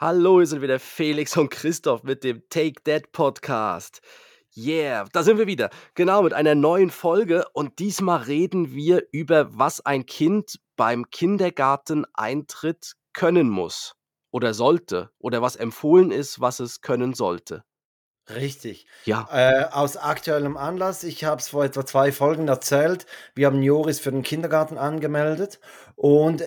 Hallo, hier sind wieder Felix und Christoph mit dem Take That Podcast. Yeah, da sind wir wieder. Genau, mit einer neuen Folge. Und diesmal reden wir über, was ein Kind beim Kindergarteneintritt können muss oder sollte oder was empfohlen ist, was es können sollte. Richtig. Ja. Äh, aus aktuellem Anlass, ich habe es vor etwa zwei Folgen erzählt, wir haben Joris für den Kindergarten angemeldet und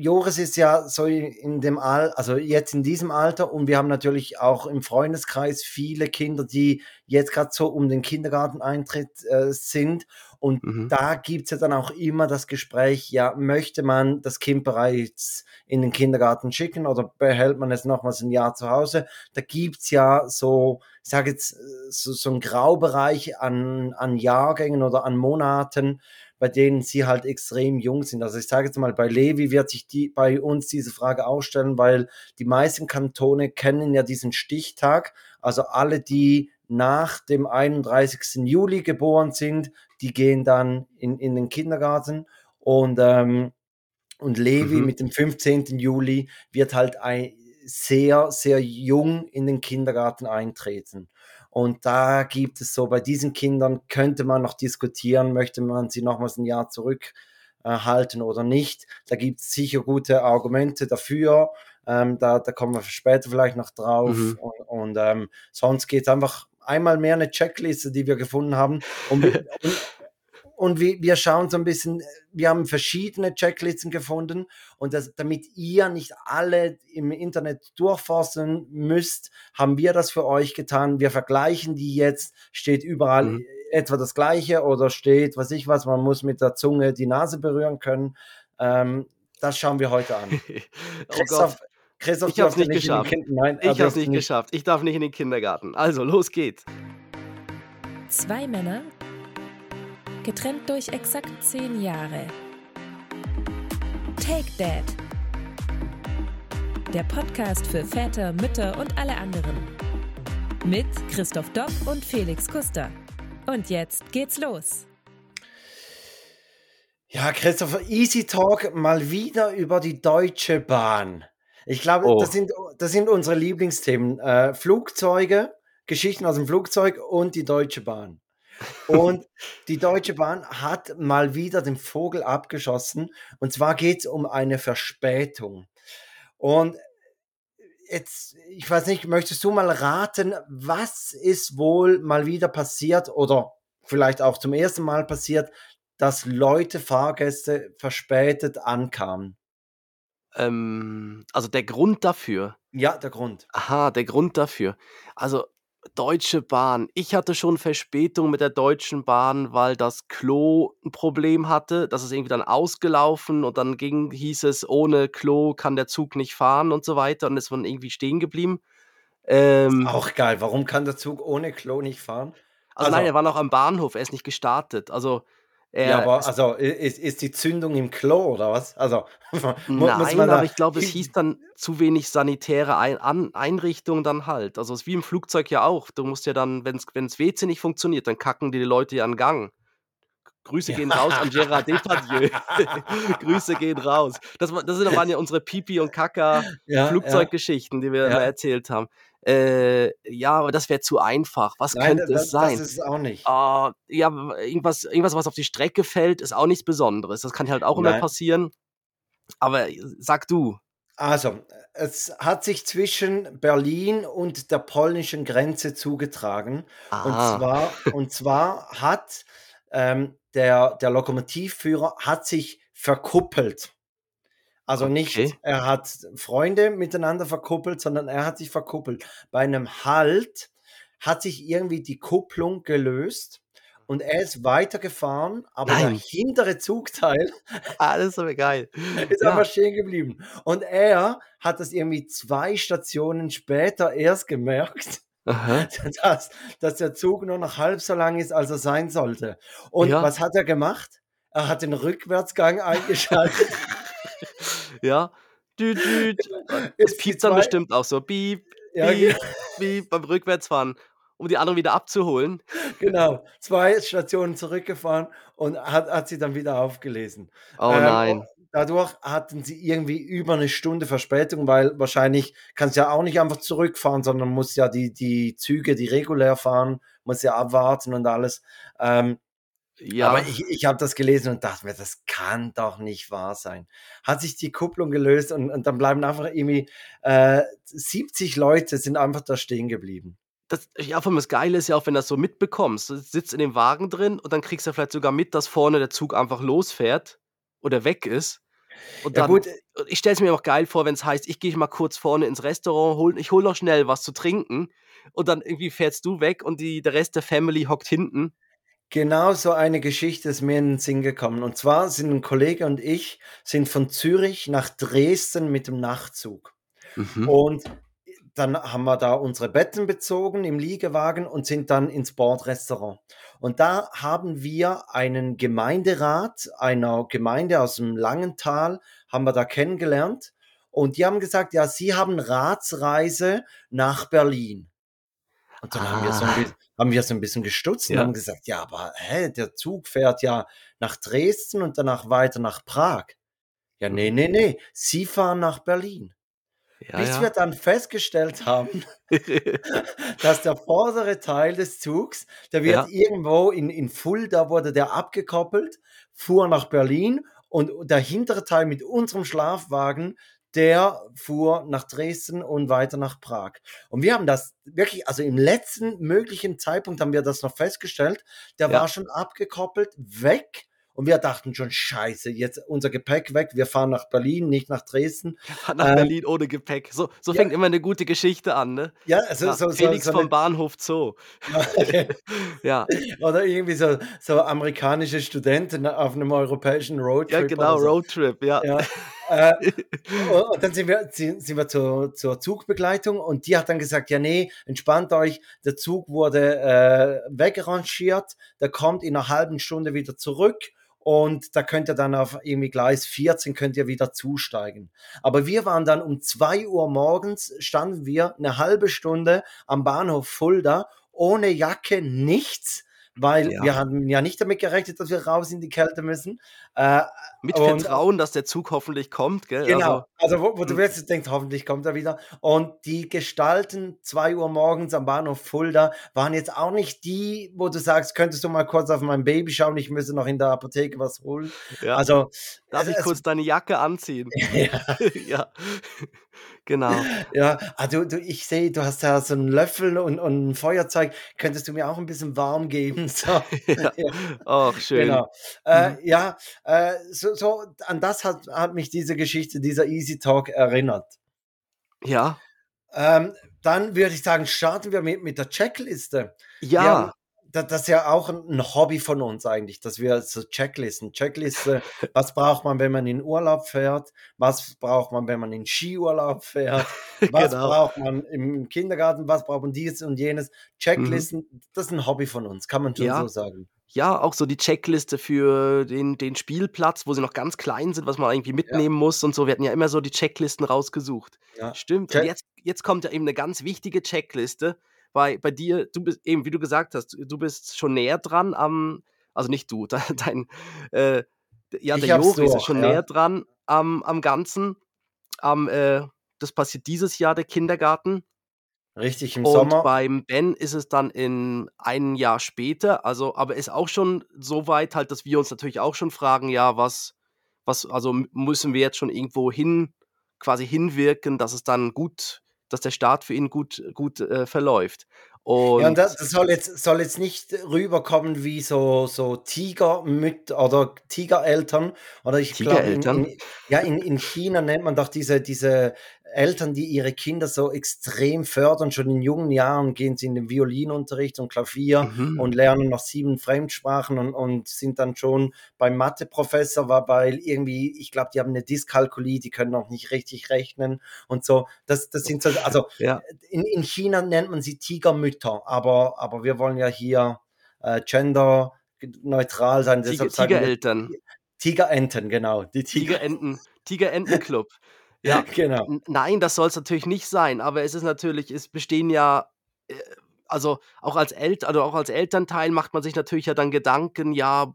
Joris ist ja so in dem Al, also jetzt in diesem Alter und wir haben natürlich auch im Freundeskreis viele Kinder, die jetzt gerade so um den Kindergarteneintritt äh, sind. Und mhm. da gibt's ja dann auch immer das Gespräch, ja, möchte man das Kind bereits in den Kindergarten schicken oder behält man es nochmals ein Jahr zu Hause? Da gibt's ja so, ich sage jetzt, so, so ein Graubereich an, an Jahrgängen oder an Monaten, bei denen sie halt extrem jung sind. Also ich sage jetzt mal, bei Levi wird sich die, bei uns diese Frage ausstellen, weil die meisten Kantone kennen ja diesen Stichtag. Also alle, die nach dem 31. Juli geboren sind, die gehen dann in, in den Kindergarten und, ähm, und Levi mhm. mit dem 15. Juli wird halt ein, sehr, sehr jung in den Kindergarten eintreten. Und da gibt es so, bei diesen Kindern könnte man noch diskutieren, möchte man sie nochmals ein Jahr zurückhalten äh, oder nicht. Da gibt es sicher gute Argumente dafür. Ähm, da, da kommen wir später vielleicht noch drauf. Mhm. Und, und ähm, sonst geht es einfach einmal mehr eine Checkliste, die wir gefunden haben. Und, und, und wir, wir schauen so ein bisschen, wir haben verschiedene Checklisten gefunden und das, damit ihr nicht alle im Internet durchforsten müsst, haben wir das für euch getan. Wir vergleichen die jetzt, steht überall mhm. etwa das Gleiche oder steht, was ich was, man muss mit der Zunge die Nase berühren können. Ähm, das schauen wir heute an. oh Christoph, ich habe es nicht geschafft. Nein, ich habe es nicht geschafft. Ich darf nicht in den Kindergarten. Also, los geht's. Zwei Männer getrennt durch exakt zehn Jahre. Take Dad. Der Podcast für Väter, Mütter und alle anderen. Mit Christoph Dopp und Felix Kuster. Und jetzt geht's los. Ja, Christopher, Easy Talk mal wieder über die Deutsche Bahn. Ich glaube, oh. das, sind, das sind unsere Lieblingsthemen. Äh, Flugzeuge, Geschichten aus dem Flugzeug und die Deutsche Bahn. Und die Deutsche Bahn hat mal wieder den Vogel abgeschossen. Und zwar geht es um eine Verspätung. Und jetzt, ich weiß nicht, möchtest du mal raten, was ist wohl mal wieder passiert oder vielleicht auch zum ersten Mal passiert, dass Leute, Fahrgäste verspätet ankamen? Ähm, also der Grund dafür. Ja, der Grund. Aha, der Grund dafür. Also Deutsche Bahn. Ich hatte schon Verspätung mit der Deutschen Bahn, weil das Klo ein Problem hatte. Das ist irgendwie dann ausgelaufen und dann ging, hieß es, ohne Klo kann der Zug nicht fahren und so weiter und ist dann irgendwie stehen geblieben. Ähm, auch geil. Warum kann der Zug ohne Klo nicht fahren? Also, also nein, er war noch am Bahnhof, er ist nicht gestartet. Also er, ja, aber also ist, ist die Zündung im Klo oder was? Also Nein, aber ich glaube, es hieß dann zu wenig sanitäre Ein An Einrichtungen dann halt. Also es ist wie im Flugzeug ja auch. Du musst ja dann, wenn es WC nicht funktioniert, dann kacken die Leute ja an Gang. Grüße gehen raus an Gérard Depardieu. Grüße gehen raus. Das, das waren ja unsere Pipi- und Kaka-Flugzeuggeschichten, die wir ja. erzählt haben. Äh, ja, aber das wäre zu einfach. Was Nein, könnte das, es sein? Das ist auch nicht. Uh, ja, irgendwas, irgendwas, was auf die Strecke fällt, ist auch nichts Besonderes. Das kann halt auch Nein. immer passieren. Aber äh, sag du. Also, es hat sich zwischen Berlin und der polnischen Grenze zugetragen. Ah. Und, zwar, und zwar hat ähm, der, der Lokomotivführer hat sich verkuppelt. Also nicht, okay. er hat Freunde miteinander verkuppelt, sondern er hat sich verkuppelt. Bei einem Halt hat sich irgendwie die Kupplung gelöst und er ist weitergefahren, aber Nein. der hintere Zugteil alles so geil. ist ja. einfach stehen geblieben. Und er hat das irgendwie zwei Stationen später erst gemerkt. Dass, dass der Zug nur noch halb so lang ist, als er sein sollte. Und ja. was hat er gemacht? Er hat den Rückwärtsgang eingeschaltet. Ja. Düt, düt. Es piept dann bestimmt auch so. Piep, ja, piep, piep beim Rückwärtsfahren. um die anderen wieder abzuholen. Genau, zwei Stationen zurückgefahren und hat, hat sie dann wieder aufgelesen. Oh Ähm, nein. dadurch hatten sie irgendwie über eine Stunde Verspätung, weil wahrscheinlich kannst ja auch nicht einfach zurückfahren, sondern muss ja die, die Züge, die regulär fahren, muss ja abwarten und alles. Ähm, Ja, aber ich, ich habe das gelesen und dachte mir, das kann doch nicht wahr sein. Hat sich die Kupplung gelöst und, und dann bleiben einfach irgendwie äh, 70 Leute sind einfach da stehen geblieben. das, ja, vor allem das Geile ist ja auch, wenn du das so mitbekommst. Du sitzt in dem Wagen drin und dann kriegst du vielleicht sogar mit, dass vorne der Zug einfach losfährt oder weg ist. Und Ja dann, gut, ich stelle es mir auch geil vor, wenn es heißt, ich gehe mal kurz vorne ins Restaurant, hol, ich hole noch schnell was zu trinken und dann irgendwie fährst du weg und die, der Rest der Family hockt hinten. Genau so eine Geschichte ist mir in den Sinn gekommen. Und zwar sind ein Kollege und ich sind von Zürich nach Dresden mit dem Nachtzug. Mhm. Und dann haben wir da unsere Betten bezogen im Liegewagen und sind dann ins Bordrestaurant. Und da haben wir einen Gemeinderat einer Gemeinde aus dem Langental, haben wir da kennengelernt. Und die haben gesagt, ja, sie haben Ratsreise nach Berlin. Und dann haben, wir so ein, Ah. bi- haben wir so ein bisschen gestutzt und Ja. haben gesagt, ja, aber hä, der Zug fährt ja nach Dresden und danach weiter nach Prag. Ja, nee, Mhm. nee, nee, sie fahren nach Berlin. Ja, Bis ja. wir dann festgestellt haben, dass der vordere Teil des Zugs, der wird irgendwo in, in Fulda wurde der abgekoppelt, fuhr nach Berlin und der hintere Teil mit unserem Schlafwagen, der fuhr nach Dresden und weiter nach Prag. Und wir haben das wirklich, also im letzten möglichen Zeitpunkt haben wir das noch festgestellt, der Ja. war schon abgekoppelt, weg. Und wir dachten schon, scheiße, jetzt unser Gepäck weg, wir fahren nach Berlin, nicht nach Dresden. Nach Ähm, Berlin ohne Gepäck. So, so ja. fängt immer eine gute Geschichte an, ne? Ja, also Ja, so, so, Felix so vom eine, Bahnhof Zoo. Ja, oder irgendwie so, so amerikanische Studenten auf einem europäischen ja, Roadtrip genau, oder so. Roadtrip, ja. Ja, äh, und dann sind wir, sind wir zur, zur Zugbegleitung und die hat dann gesagt, ja nee, entspannt euch, der Zug wurde äh, wegrangiert, der kommt in einer halben Stunde wieder zurück und da könnt ihr dann auf irgendwie Gleis 14 könnt ihr wieder zusteigen. Aber wir waren dann um 2 Uhr morgens, standen wir eine halbe Stunde am Bahnhof Fulda, ohne Jacke, nichts, weil Ja. wir haben ja nicht damit gerechnet, dass wir raus in die Kälte müssen. Äh, Mit und- Vertrauen, dass der Zug hoffentlich kommt, gell? Genau, Also, also, wo, wo du hm. jetzt denkst, hoffentlich kommt er wieder. Und die Gestalten 2 Uhr morgens am Bahnhof Fulda waren jetzt auch nicht die, wo du sagst, könntest du mal kurz auf mein Baby schauen, ich müsse noch in der Apotheke was holen. ja. Also, Darf ich kurz deine Jacke anziehen? ja, ja, genau. ja ah, du, du, ich sehe, du hast ja so einen Löffel und, und ein Feuerzeug. Könntest du mir auch ein bisschen warm geben? So. Ja. Ja. Ach, schön. Genau. Äh, Mhm. Ja, äh, so, so an das hat, hat mich diese Geschichte, dieser Easy Talk erinnert. Ja, Ähm, dann würde ich sagen, starten wir mit, mit der Checkliste. Ja, das ist ja auch ein, Hobby von uns eigentlich, dass wir so Checklisten, Checkliste, was braucht man, wenn man in Urlaub fährt, was braucht man, wenn man in Skiurlaub fährt, was Genau. braucht man im Kindergarten, was braucht man dies und jenes. Checklisten, das ist ein Hobby von uns, kann man schon Mhm. Ja. so sagen. ja, auch so die Checkliste für den, den Spielplatz, wo sie noch ganz klein sind, was man irgendwie mitnehmen muss und so. Wir hatten ja immer so die Checklisten rausgesucht. Ja. Stimmt. Check- Und jetzt, jetzt kommt ja eben eine ganz wichtige Checkliste, weil bei dir, du bist eben, wie du gesagt hast, du bist schon näher dran am, also nicht du, dein, dein äh, ja, Ich der Joris ist schon ja. näher dran am, am Ganzen. Am, äh, das passiert dieses Jahr, der Kindergarten. Richtig, im Und Sommer. beim Ben ist es dann in ein Jahr später, also aber ist auch schon so weit halt, dass wir uns natürlich auch schon fragen, ja, was was also müssen wir jetzt schon irgendwo hin quasi hinwirken, dass es dann gut dass der Start für ihn gut gut, äh, verläuft. Und Ja, und das, soll jetzt, soll jetzt nicht rüberkommen wie so, so Tigermüt oder Tigereltern. Oder ich glaube, in, Tigereltern? in, ja, in, in China nennt man doch diese, diese Eltern, die ihre Kinder so extrem fördern. Schon in jungen Jahren gehen sie in den Violinunterricht und Klavier Mhm. und lernen noch sieben Fremdsprachen und, und sind dann schon beim Matheprofessor, weil irgendwie, ich glaube, die haben eine Dyskalkulie, die können noch nicht richtig rechnen und so. Das, das sind so, also Ja. in, in China nennt man sie Tigermütter, aber, aber wir wollen ja hier äh, genderneutral sein. Tiger Tigereltern, Tigerenten, genau. Die Tiger, Tigerenten Tigerentenclub. Ja. genau. Nein, das soll es natürlich nicht sein, aber es ist natürlich es bestehen ja, äh, also auch als Eltern, also auch als Elternteil macht man sich natürlich ja dann Gedanken, ja,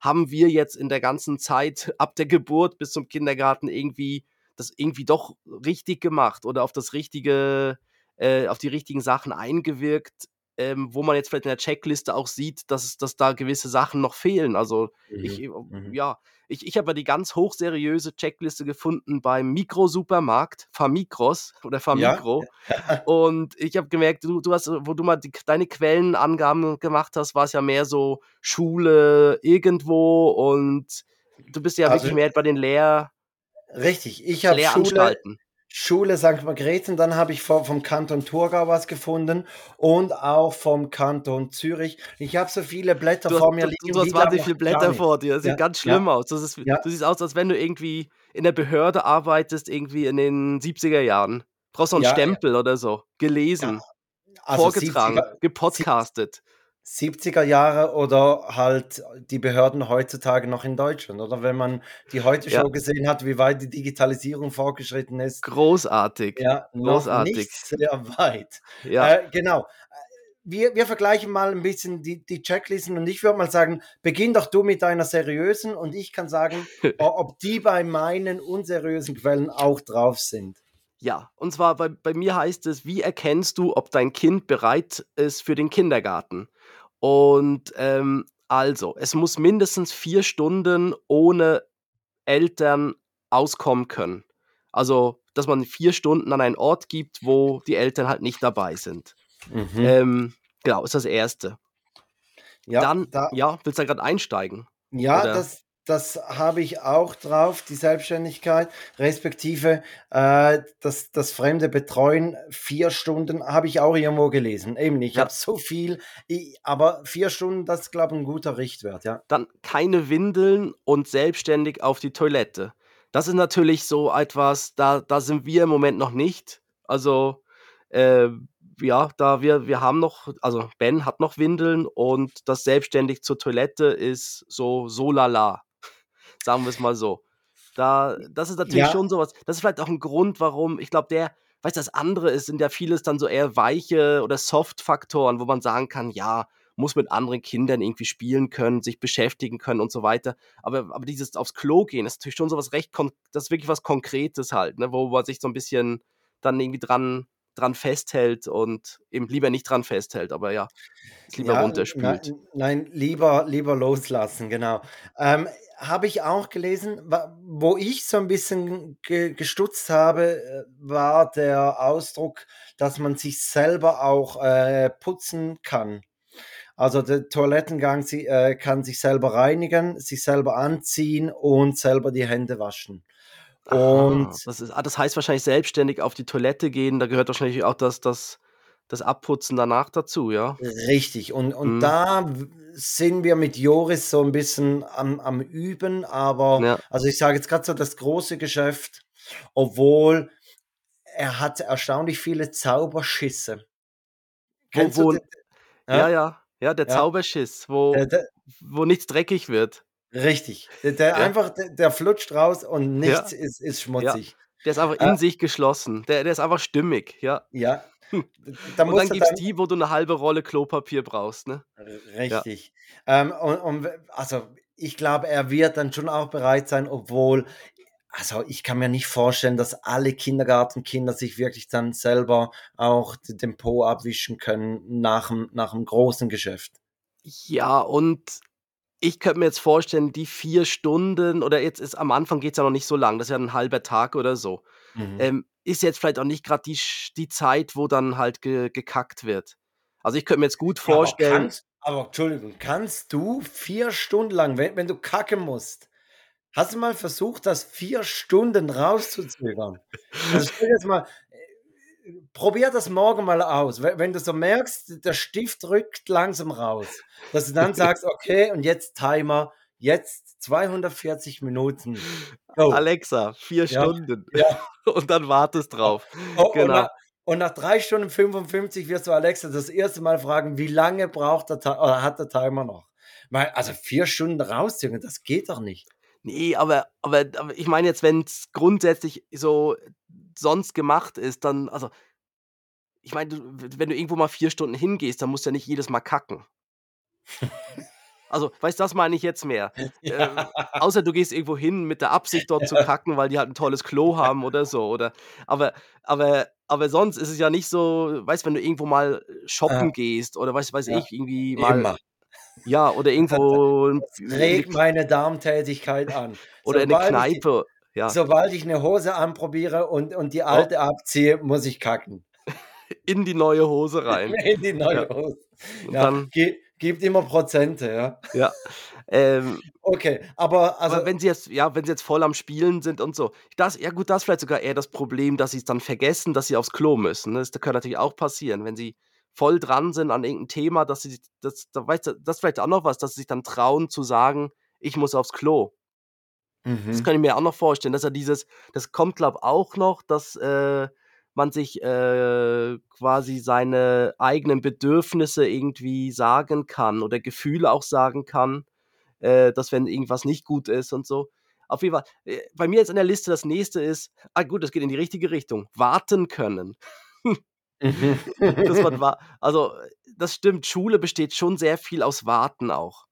haben wir jetzt in der ganzen Zeit ab der Geburt bis zum Kindergarten irgendwie das irgendwie doch richtig gemacht oder auf das richtige, äh, auf die richtigen Sachen eingewirkt, ähm, wo man jetzt vielleicht in der Checkliste auch sieht, dass, dass da gewisse Sachen noch fehlen. Also mhm. ich, äh, mhm. ja, ich, ich habe ja die ganz hochseriöse Checkliste gefunden beim Mikrosupermarkt, Famikros oder Famikro. Ja. Und ich habe gemerkt, du, du hast, wo du mal die, deine Quellenangaben gemacht hast, war es ja mehr so Schule irgendwo und du bist ja also, wirklich mehr bei den Lehr... Richtig, ich habe Schule, Schule St. Margrethen, dann habe ich vom, vom Kanton Thurgau was gefunden und auch vom Kanton Zürich. Ich habe so viele Blätter du vor mir liegen. Du hast wahnsinnig viele Blätter vor dir. Das ja, sieht ganz schlimm ja, aus. Ist, ja. Du siehst aus, als wenn du irgendwie in der Behörde arbeitest, irgendwie in den 70er Jahren. Brauchst du einen Stempel oder so. Gelesen, also vorgetragen, 70er, gepodcastet. 70er Jahre oder halt die Behörden heutzutage noch in Deutschland, oder wenn man die heute Show ja. gesehen hat, wie weit die Digitalisierung fortgeschritten ist. Großartig. Ja, Großartig. nicht sehr weit. Ja. Äh, genau. Wir, wir vergleichen mal ein bisschen die, die Checklisten und ich würde mal sagen, beginn doch du mit deiner seriösen und ich kann sagen, ob die bei meinen unseriösen Quellen auch drauf sind. Ja, und zwar bei, bei mir heißt es, wie erkennst du, ob dein Kind bereit ist für den Kindergarten? Und ähm, also, es muss mindestens vier Stunden ohne Eltern auskommen können. Also, dass man vier Stunden an einen Ort gibt, wo die Eltern halt nicht dabei sind. Mhm. Ähm, genau, ist das Erste. Ja, Dann, da, ja, willst du da gerade einsteigen? Ja, das, das habe ich auch drauf, die Selbstständigkeit, respektive äh, das, das fremde Betreuen, vier Stunden habe ich auch irgendwo gelesen. Eben, ich ja. habe so viel, ich, aber vier Stunden, das ist, glaube ich, ein guter Richtwert, ja. Dann keine Windeln und selbstständig auf die Toilette. Das ist natürlich so etwas, da, da sind wir im Moment noch nicht. Also, äh, ja, da wir, wir haben noch, also Ben hat noch Windeln und das selbstständig zur Toilette ist so so lala sagen wir es mal so. Da, das ist natürlich ja. schon sowas. Das ist vielleicht auch ein Grund, warum, ich glaube, der, weißt du, das andere ist, sind ja vieles dann so eher weiche oder Soft-Faktoren, wo man sagen kann, ja, muss mit anderen Kindern irgendwie spielen können, sich beschäftigen können und so weiter. Aber, aber dieses aufs Klo gehen ist natürlich schon sowas recht, das ist wirklich was Konkretes halt, ne, wo man sich so ein bisschen dann irgendwie dran, dran festhält und eben lieber nicht dran festhält, aber ja, lieber ja, runterspült. Nein, nein, lieber, lieber loslassen, genau. Ähm, habe ich auch gelesen, wo ich so ein bisschen ge gestutzt habe, äh, war der Ausdruck, dass man sich selber auch äh, putzen kann. Also der Toilettengang sie, äh, kann sich selber reinigen, sich selber anziehen und selber die Hände waschen. Und Aha, das, ist, ah, das heißt wahrscheinlich selbstständig auf die Toilette gehen, da gehört wahrscheinlich auch das, das, das Abputzen danach dazu, ja? Richtig. Und, und mhm. da sind wir mit Joris so ein bisschen am, am Üben, aber ja. also ich sage jetzt gerade so das große Geschäft, obwohl er hat erstaunlich viele Zauberschisse. Kennst wo, wo, ja? ja, ja, ja, der ja. Zauberschiss, wo, der, der, wo nichts dreckig wird. Richtig. Der, der ja. einfach, der, der, flutscht raus und nichts ist, ist schmutzig. Der ist einfach in äh, sich geschlossen. Der, der ist einfach stimmig, ja. Ja, da und dann gibt es die, wo du eine halbe Rolle Klopapier brauchst, ne? Richtig. Ja. Ähm, und, und, also ich glaube, er wird dann schon auch bereit sein, obwohl, also ich kann mir nicht vorstellen, dass alle Kindergartenkinder sich wirklich dann selber auch den Po abwischen können nach dem, nach dem großen Geschäft. Ja, und ich könnte mir jetzt vorstellen, die vier Stunden, oder jetzt ist am Anfang geht es ja noch nicht so lang, das ist ja ein halber Tag oder so. Mhm. Ähm, ist jetzt vielleicht auch nicht gerade die, die Zeit, wo dann halt ge, gekackt wird. Also ich könnte mir jetzt gut vorstellen. Aber, kannst, aber Entschuldigung, kannst du vier Stunden lang, wenn, wenn du kacken musst, hast du mal versucht, das vier Stunden rauszuzögern? Also stell jetzt mal, probier das morgen mal aus. Wenn du so merkst, der Stift rückt langsam raus, dass du dann sagst, okay, und jetzt Timer, jetzt 240 Minuten. Go. Alexa, vier ja. Stunden. Ja. Und dann wartest drauf. Oh, genau. Und nach, und nach drei Stunden 55 wirst du Alexa das erste Mal fragen, wie lange braucht der oder hat der Timer noch? Also vier Stunden rausziehen, das geht doch nicht. Nee, aber, aber, aber ich meine jetzt, wenn es grundsätzlich so sonst gemacht ist, dann, also ich meine, wenn du irgendwo mal vier Stunden hingehst, dann musst du ja nicht jedes Mal kacken. Also, weißt du, das meine ich jetzt mehr. Ja. Äh, außer du gehst irgendwo hin mit der Absicht, dort zu kacken, weil die halt ein tolles Klo haben oder so. Oder, aber, aber, aber sonst ist es ja nicht so, weißt du, wenn du irgendwo mal shoppen ja. gehst oder weiß, weiß ja. ich, irgendwie mal. Immer. Ja, oder irgendwo. regt meine Darmtätigkeit an. Oder sobald eine Kneipe. Ja. Sobald ich eine Hose anprobiere und, und die alte oh. abziehe, muss ich kacken. In die neue Hose rein. In die neue Hose. Ja, dann, gibt immer Prozente, ja. Ja. Ähm, okay, aber also. Aber wenn sie jetzt, ja, wenn sie jetzt voll am Spielen sind und so. Das, ja gut, das ist vielleicht sogar eher das Problem, dass sie es dann vergessen, dass sie aufs Klo müssen. Ne? Das, das kann natürlich auch passieren, wenn sie voll dran sind an irgendeinem Thema, dass sie das, da weißt du, das ist vielleicht auch noch was, dass sie sich dann trauen zu sagen, ich muss aufs Klo. Mhm. Das kann ich mir auch noch vorstellen, dass er dieses, das kommt, glaube ich, auch noch, dass äh, man sich äh, quasi seine eigenen Bedürfnisse irgendwie sagen kann oder Gefühle auch sagen kann, äh, dass wenn irgendwas nicht gut ist und so. Auf jeden Fall, äh, bei mir jetzt in der Liste das nächste ist, ah gut, das geht in die richtige Richtung, warten können. Mhm. das war, also das stimmt, Schule besteht schon sehr viel aus Warten auch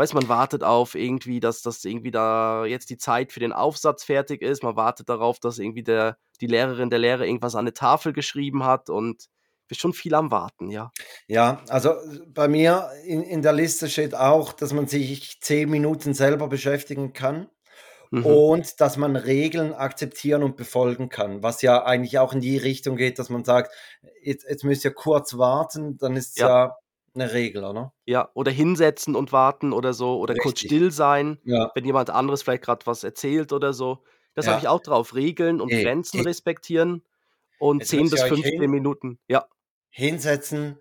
weiß man wartet auf irgendwie, dass das irgendwie da jetzt die Zeit für den Aufsatz fertig ist. Man wartet darauf, dass irgendwie der, die Lehrerin, der Lehrer irgendwas an eine Tafel geschrieben hat und wir schon viel am Warten, ja. Ja, also bei mir in, in der Liste steht auch, dass man sich zehn Minuten selber beschäftigen kann. Mhm. Und dass man Regeln akzeptieren und befolgen kann, was ja eigentlich auch in die Richtung geht, dass man sagt, jetzt, jetzt müsst ihr kurz warten, dann ist es ja. ja eine Regel, oder? Ja, oder hinsetzen und warten oder so oder kurz still sein, Ja. wenn jemand anderes vielleicht gerade was erzählt oder so. Das habe ich auch drauf. Regeln und Ey, Grenzen ey. respektieren und Jetzt 10 bis 15 hin Minuten. Ja. hinsetzen,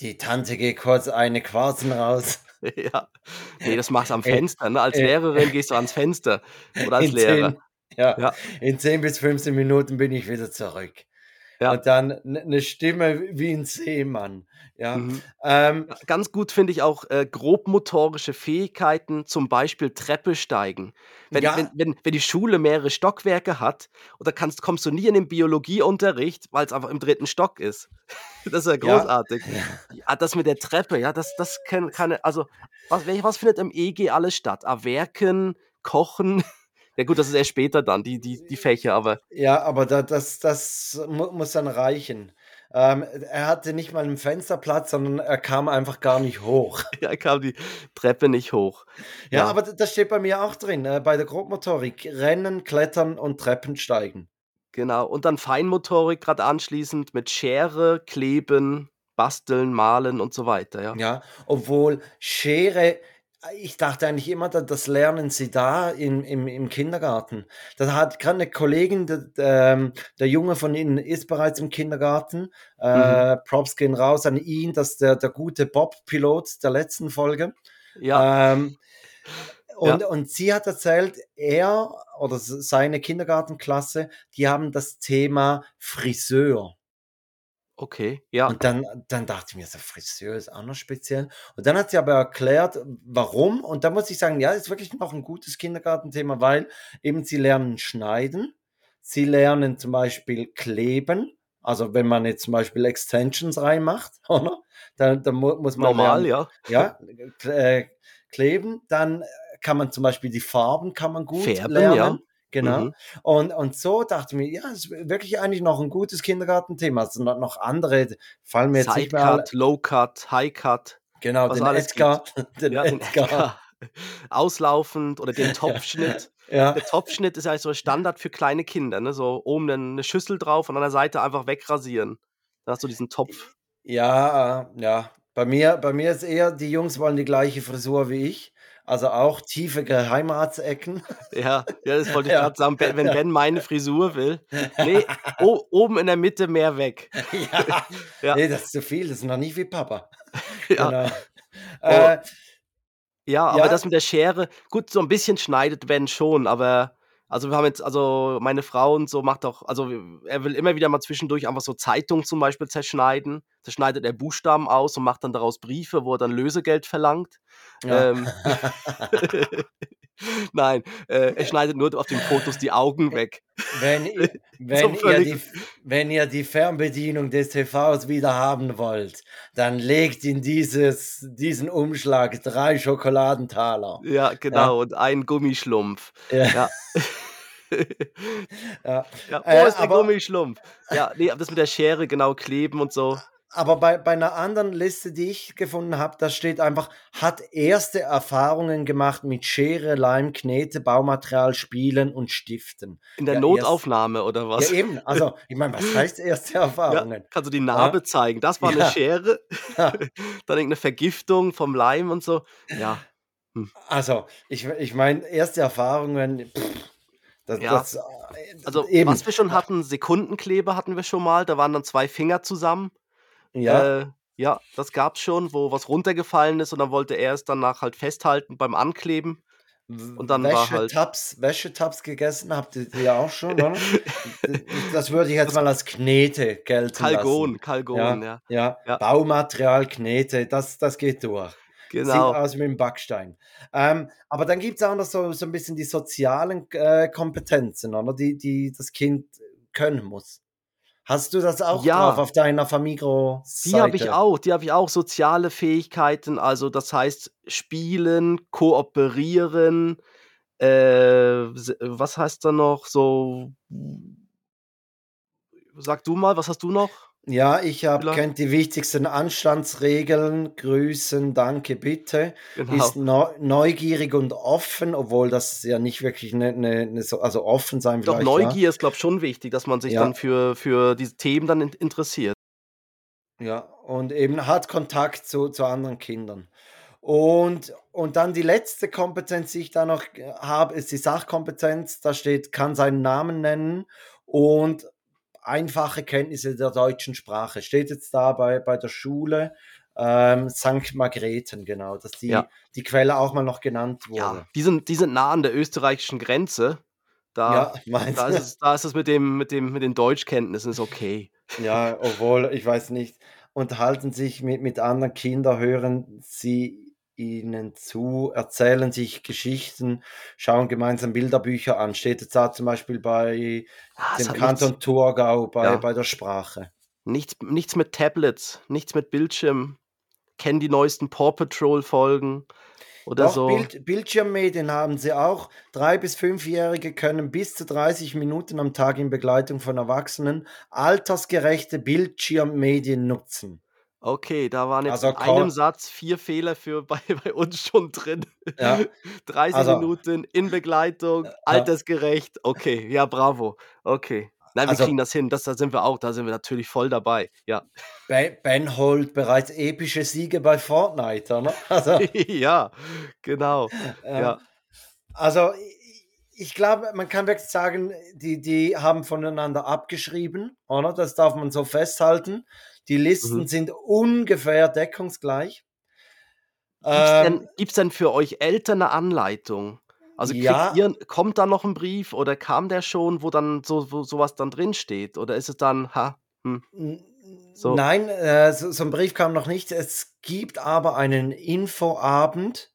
die Tante geht kurz eine Quarzen raus. Ja. Ne, das machst du am Fenster, ne? Als Lehrerin gehst du ans Fenster oder als in Lehrer. 10 ja, Ja. in 10 bis 15 Minuten bin ich wieder zurück. Ja. Und dann eine Stimme wie ein Seemann. Ja. Mhm. Ähm, Ganz gut finde ich auch äh, grobmotorische Fähigkeiten, zum Beispiel Treppe steigen. Wenn, ja. wenn, wenn, wenn die Schule mehrere Stockwerke hat, oder kannst, kommst du nie in den Biologieunterricht, weil es einfach im dritten Stock ist. das ist ja großartig. Ja. ja. das mit der Treppe, ja, das, das kann, kann also, was, was findet im EG alles statt? Erwerken, Kochen. Ja gut, das ist erst später dann, die, die, die Fächer, aber. Ja, aber da, das, das muss dann reichen. Ähm, er hatte nicht mal einen Fensterplatz, sondern er kam einfach gar nicht hoch. ja, er kam die Treppe nicht hoch. Ja, ja. aber das steht bei mir auch drin, äh, bei der Grobmotorik. Rennen, Klettern und Treppen steigen. Genau, und dann Feinmotorik gerade anschließend mit Schere, Kleben, Basteln, Malen und so weiter, ja. Ja, obwohl Schere ich dachte eigentlich immer, das lernen sie da in, im, im Kindergarten. Da hat gerade eine Kollegin, der, der, der, Junge von Ihnen ist bereits im Kindergarten. Äh, mhm. Props gehen raus an ihn, das ist der, der gute Bob-Pilot der letzten Folge. Ja. Ähm, und, ja. und sie hat erzählt, er oder seine Kindergartenklasse, die haben das Thema Friseur. Okay, ja. Und dann, dann dachte ich mir, so Friseur ist auch noch speziell. Und dann hat sie aber erklärt, warum. Und da muss ich sagen, ja, ist wirklich noch ein gutes Kindergartenthema, weil eben sie lernen schneiden, sie lernen zum Beispiel kleben. Also wenn man jetzt zum Beispiel Extensions reinmacht, oder? Dann, dann muss man normal, lernen, ja, ja, äh, kleben. Dann kann man zum Beispiel die Farben kann man gut Färben, lernen. Ja. Genau. Mhm. Und, und so dachte ich mir, ja, es ist wirklich eigentlich noch ein gutes Kindergartenthema. Es sind noch andere, fallen mir jetzt Side nicht mehr Cut, Low Cut, High Cut. Genau, den Edgar, den, ja, Edgar. Edgar. Auslaufend oder den Topfschnitt. ja. Der Topfschnitt ist eigentlich so Standard für kleine Kinder. Ne? So oben eine Schüssel drauf und an der Seite einfach wegrasieren. Da hast du diesen Topf. Ja, ja. Bei mir, bei mir ist eher, die Jungs wollen die gleiche Frisur wie ich. Also auch tiefe Geheimatsecken. Ja, ja das wollte ich ja. gerade sagen. Wenn Ben meine Frisur will. Nee, oben in der Mitte mehr weg. Ja. ja. Nee, das ist zu viel. Das ist noch nicht wie Papa. Ja. Genau. Oh. Äh, ja, aber ja. das mit der Schere, gut, so ein bisschen schneidet Ben schon, aber also wir haben jetzt, also meine Frau und so macht auch, also er will immer wieder mal zwischendurch einfach so Zeitungen zum Beispiel zerschneiden. Zerschneidet er Buchstaben aus und macht dann daraus Briefe, wo er dann Lösegeld verlangt. Ja. Ähm, Nein, äh, er schneidet nur auf den Fotos die Augen weg. Wenn, wenn, so ihr die, wenn ihr die Fernbedienung des TVs wieder haben wollt, dann legt in dieses, diesen Umschlag drei Schokoladentaler. Ja, genau, ja. und einen Gummischlumpf. Ja. ja. ja. ja. Wo äh, ist der aber, Gummischlumpf? Ja, nee, das mit der Schere genau kleben und so aber bei, bei einer anderen Liste, die ich gefunden habe, da steht einfach, hat erste Erfahrungen gemacht mit Schere, Leim, Knete, Baumaterial, Spielen und Stiften. In der ja, Notaufnahme erst, oder was? Ja, eben. Also, ich meine, was heißt erste Erfahrungen? Ja, kannst du die Narbe ja. zeigen? Das war eine Schere. Dann irgendeine Vergiftung vom Leim und so. Ja. Hm. Also, ich, ich meine, erste Erfahrungen. Pff, das, ja. Das, äh, also, eben. was wir schon hatten, Sekundenkleber hatten wir schon mal. Da waren dann zwei Finger zusammen. Ja. Äh, ja, das gab's schon, wo was runtergefallen ist und dann wollte er es danach halt festhalten beim Ankleben. Und dann war halt. Wäschetabs, Wäschetabs gegessen habt ihr ja auch schon, oder? das würde ich jetzt mal als Knete gelten Kalgon, lassen. Kalgon, ja. Ja, ja. Baumaterial, Knete, das, das geht durch. Genau. Sieht aus wie ein Backstein. Ähm, aber dann gibt es auch noch so, so ein bisschen die sozialen äh, Kompetenzen, oder? Die, die das Kind können muss. Hast du das auch ja. drauf auf deiner Famigro? -Seite? Die habe ich auch. Die habe ich auch. Soziale Fähigkeiten, also das heißt spielen, kooperieren. Äh, was heißt da noch? So, sag du mal, was hast du noch? Ja, ich habe kennt die wichtigsten Anstandsregeln. Grüßen, danke, bitte. Genau. Ist neugierig und offen, obwohl das ja nicht wirklich eine, eine, eine so, also offen sein Doch, Neugier ja. ist, glaube ich, schon wichtig, dass man sich ja. dann für, für diese Themen dann interessiert. Ja, und eben hat Kontakt zu, zu anderen Kindern. Und, und dann die letzte Kompetenz, die ich da noch äh, habe, ist die Sachkompetenz. Da steht, kann seinen Namen nennen und einfache Kenntnisse der deutschen Sprache. Steht jetzt da bei, bei der Schule. Ähm, St. Margrethen, genau, dass die, ja. die Quelle auch mal noch genannt wurde. Ja, die sind, die sind nah an der österreichischen Grenze. Da, ja, da, ist es, da ist es mit, dem, mit, dem, mit den Deutschkenntnissen ist okay. Ja, obwohl, ich weiß nicht, unterhalten sich mit, mit anderen Kindern, hören sie ihnen zu, erzählen sich Geschichten, schauen gemeinsam Bilderbücher an. Steht jetzt da zum Beispiel bei ah, dem Kanton Thurgau, bei, ja. bei der Sprache. Nichts, nichts mit Tablets, nichts mit Bildschirm. Kennen die neuesten Paw Patrol-Folgen oder Doch, so. Bild, Bildschirmmedien haben sie auch. Drei- bis fünfjährige können bis zu 30 Minuten am Tag in Begleitung von Erwachsenen altersgerechte Bildschirmmedien nutzen. Okay, da waren jetzt Also in einem Satz vier Fehler für bei, bei uns schon drin. ja, 30 also Minuten in Begleitung, ja, altersgerecht. Okay, ja, bravo. Okay. Nein, wir also kriegen das hin. Das, da sind wir auch, da sind wir natürlich voll dabei. Ja. Ben, ben holt bereits epische Siege bei Fortnite, oder? Also, ja, genau. Ja. Ja. also ich glaube, man kann wirklich sagen, die, die haben voneinander abgeschrieben, oder? Das darf man so festhalten. Die Listen mhm. sind ungefähr deckungsgleich. Gibt es denn, ähm, denn, für euch Eltern eine Anleitung? Also ja. ihr, kommt da noch ein Brief oder kam der schon, wo dann so, wo sowas dann drin steht? Oder ist es dann, ha, hm, so. Nein, äh, so, so, ein Brief kam noch nicht. Es gibt aber einen Infoabend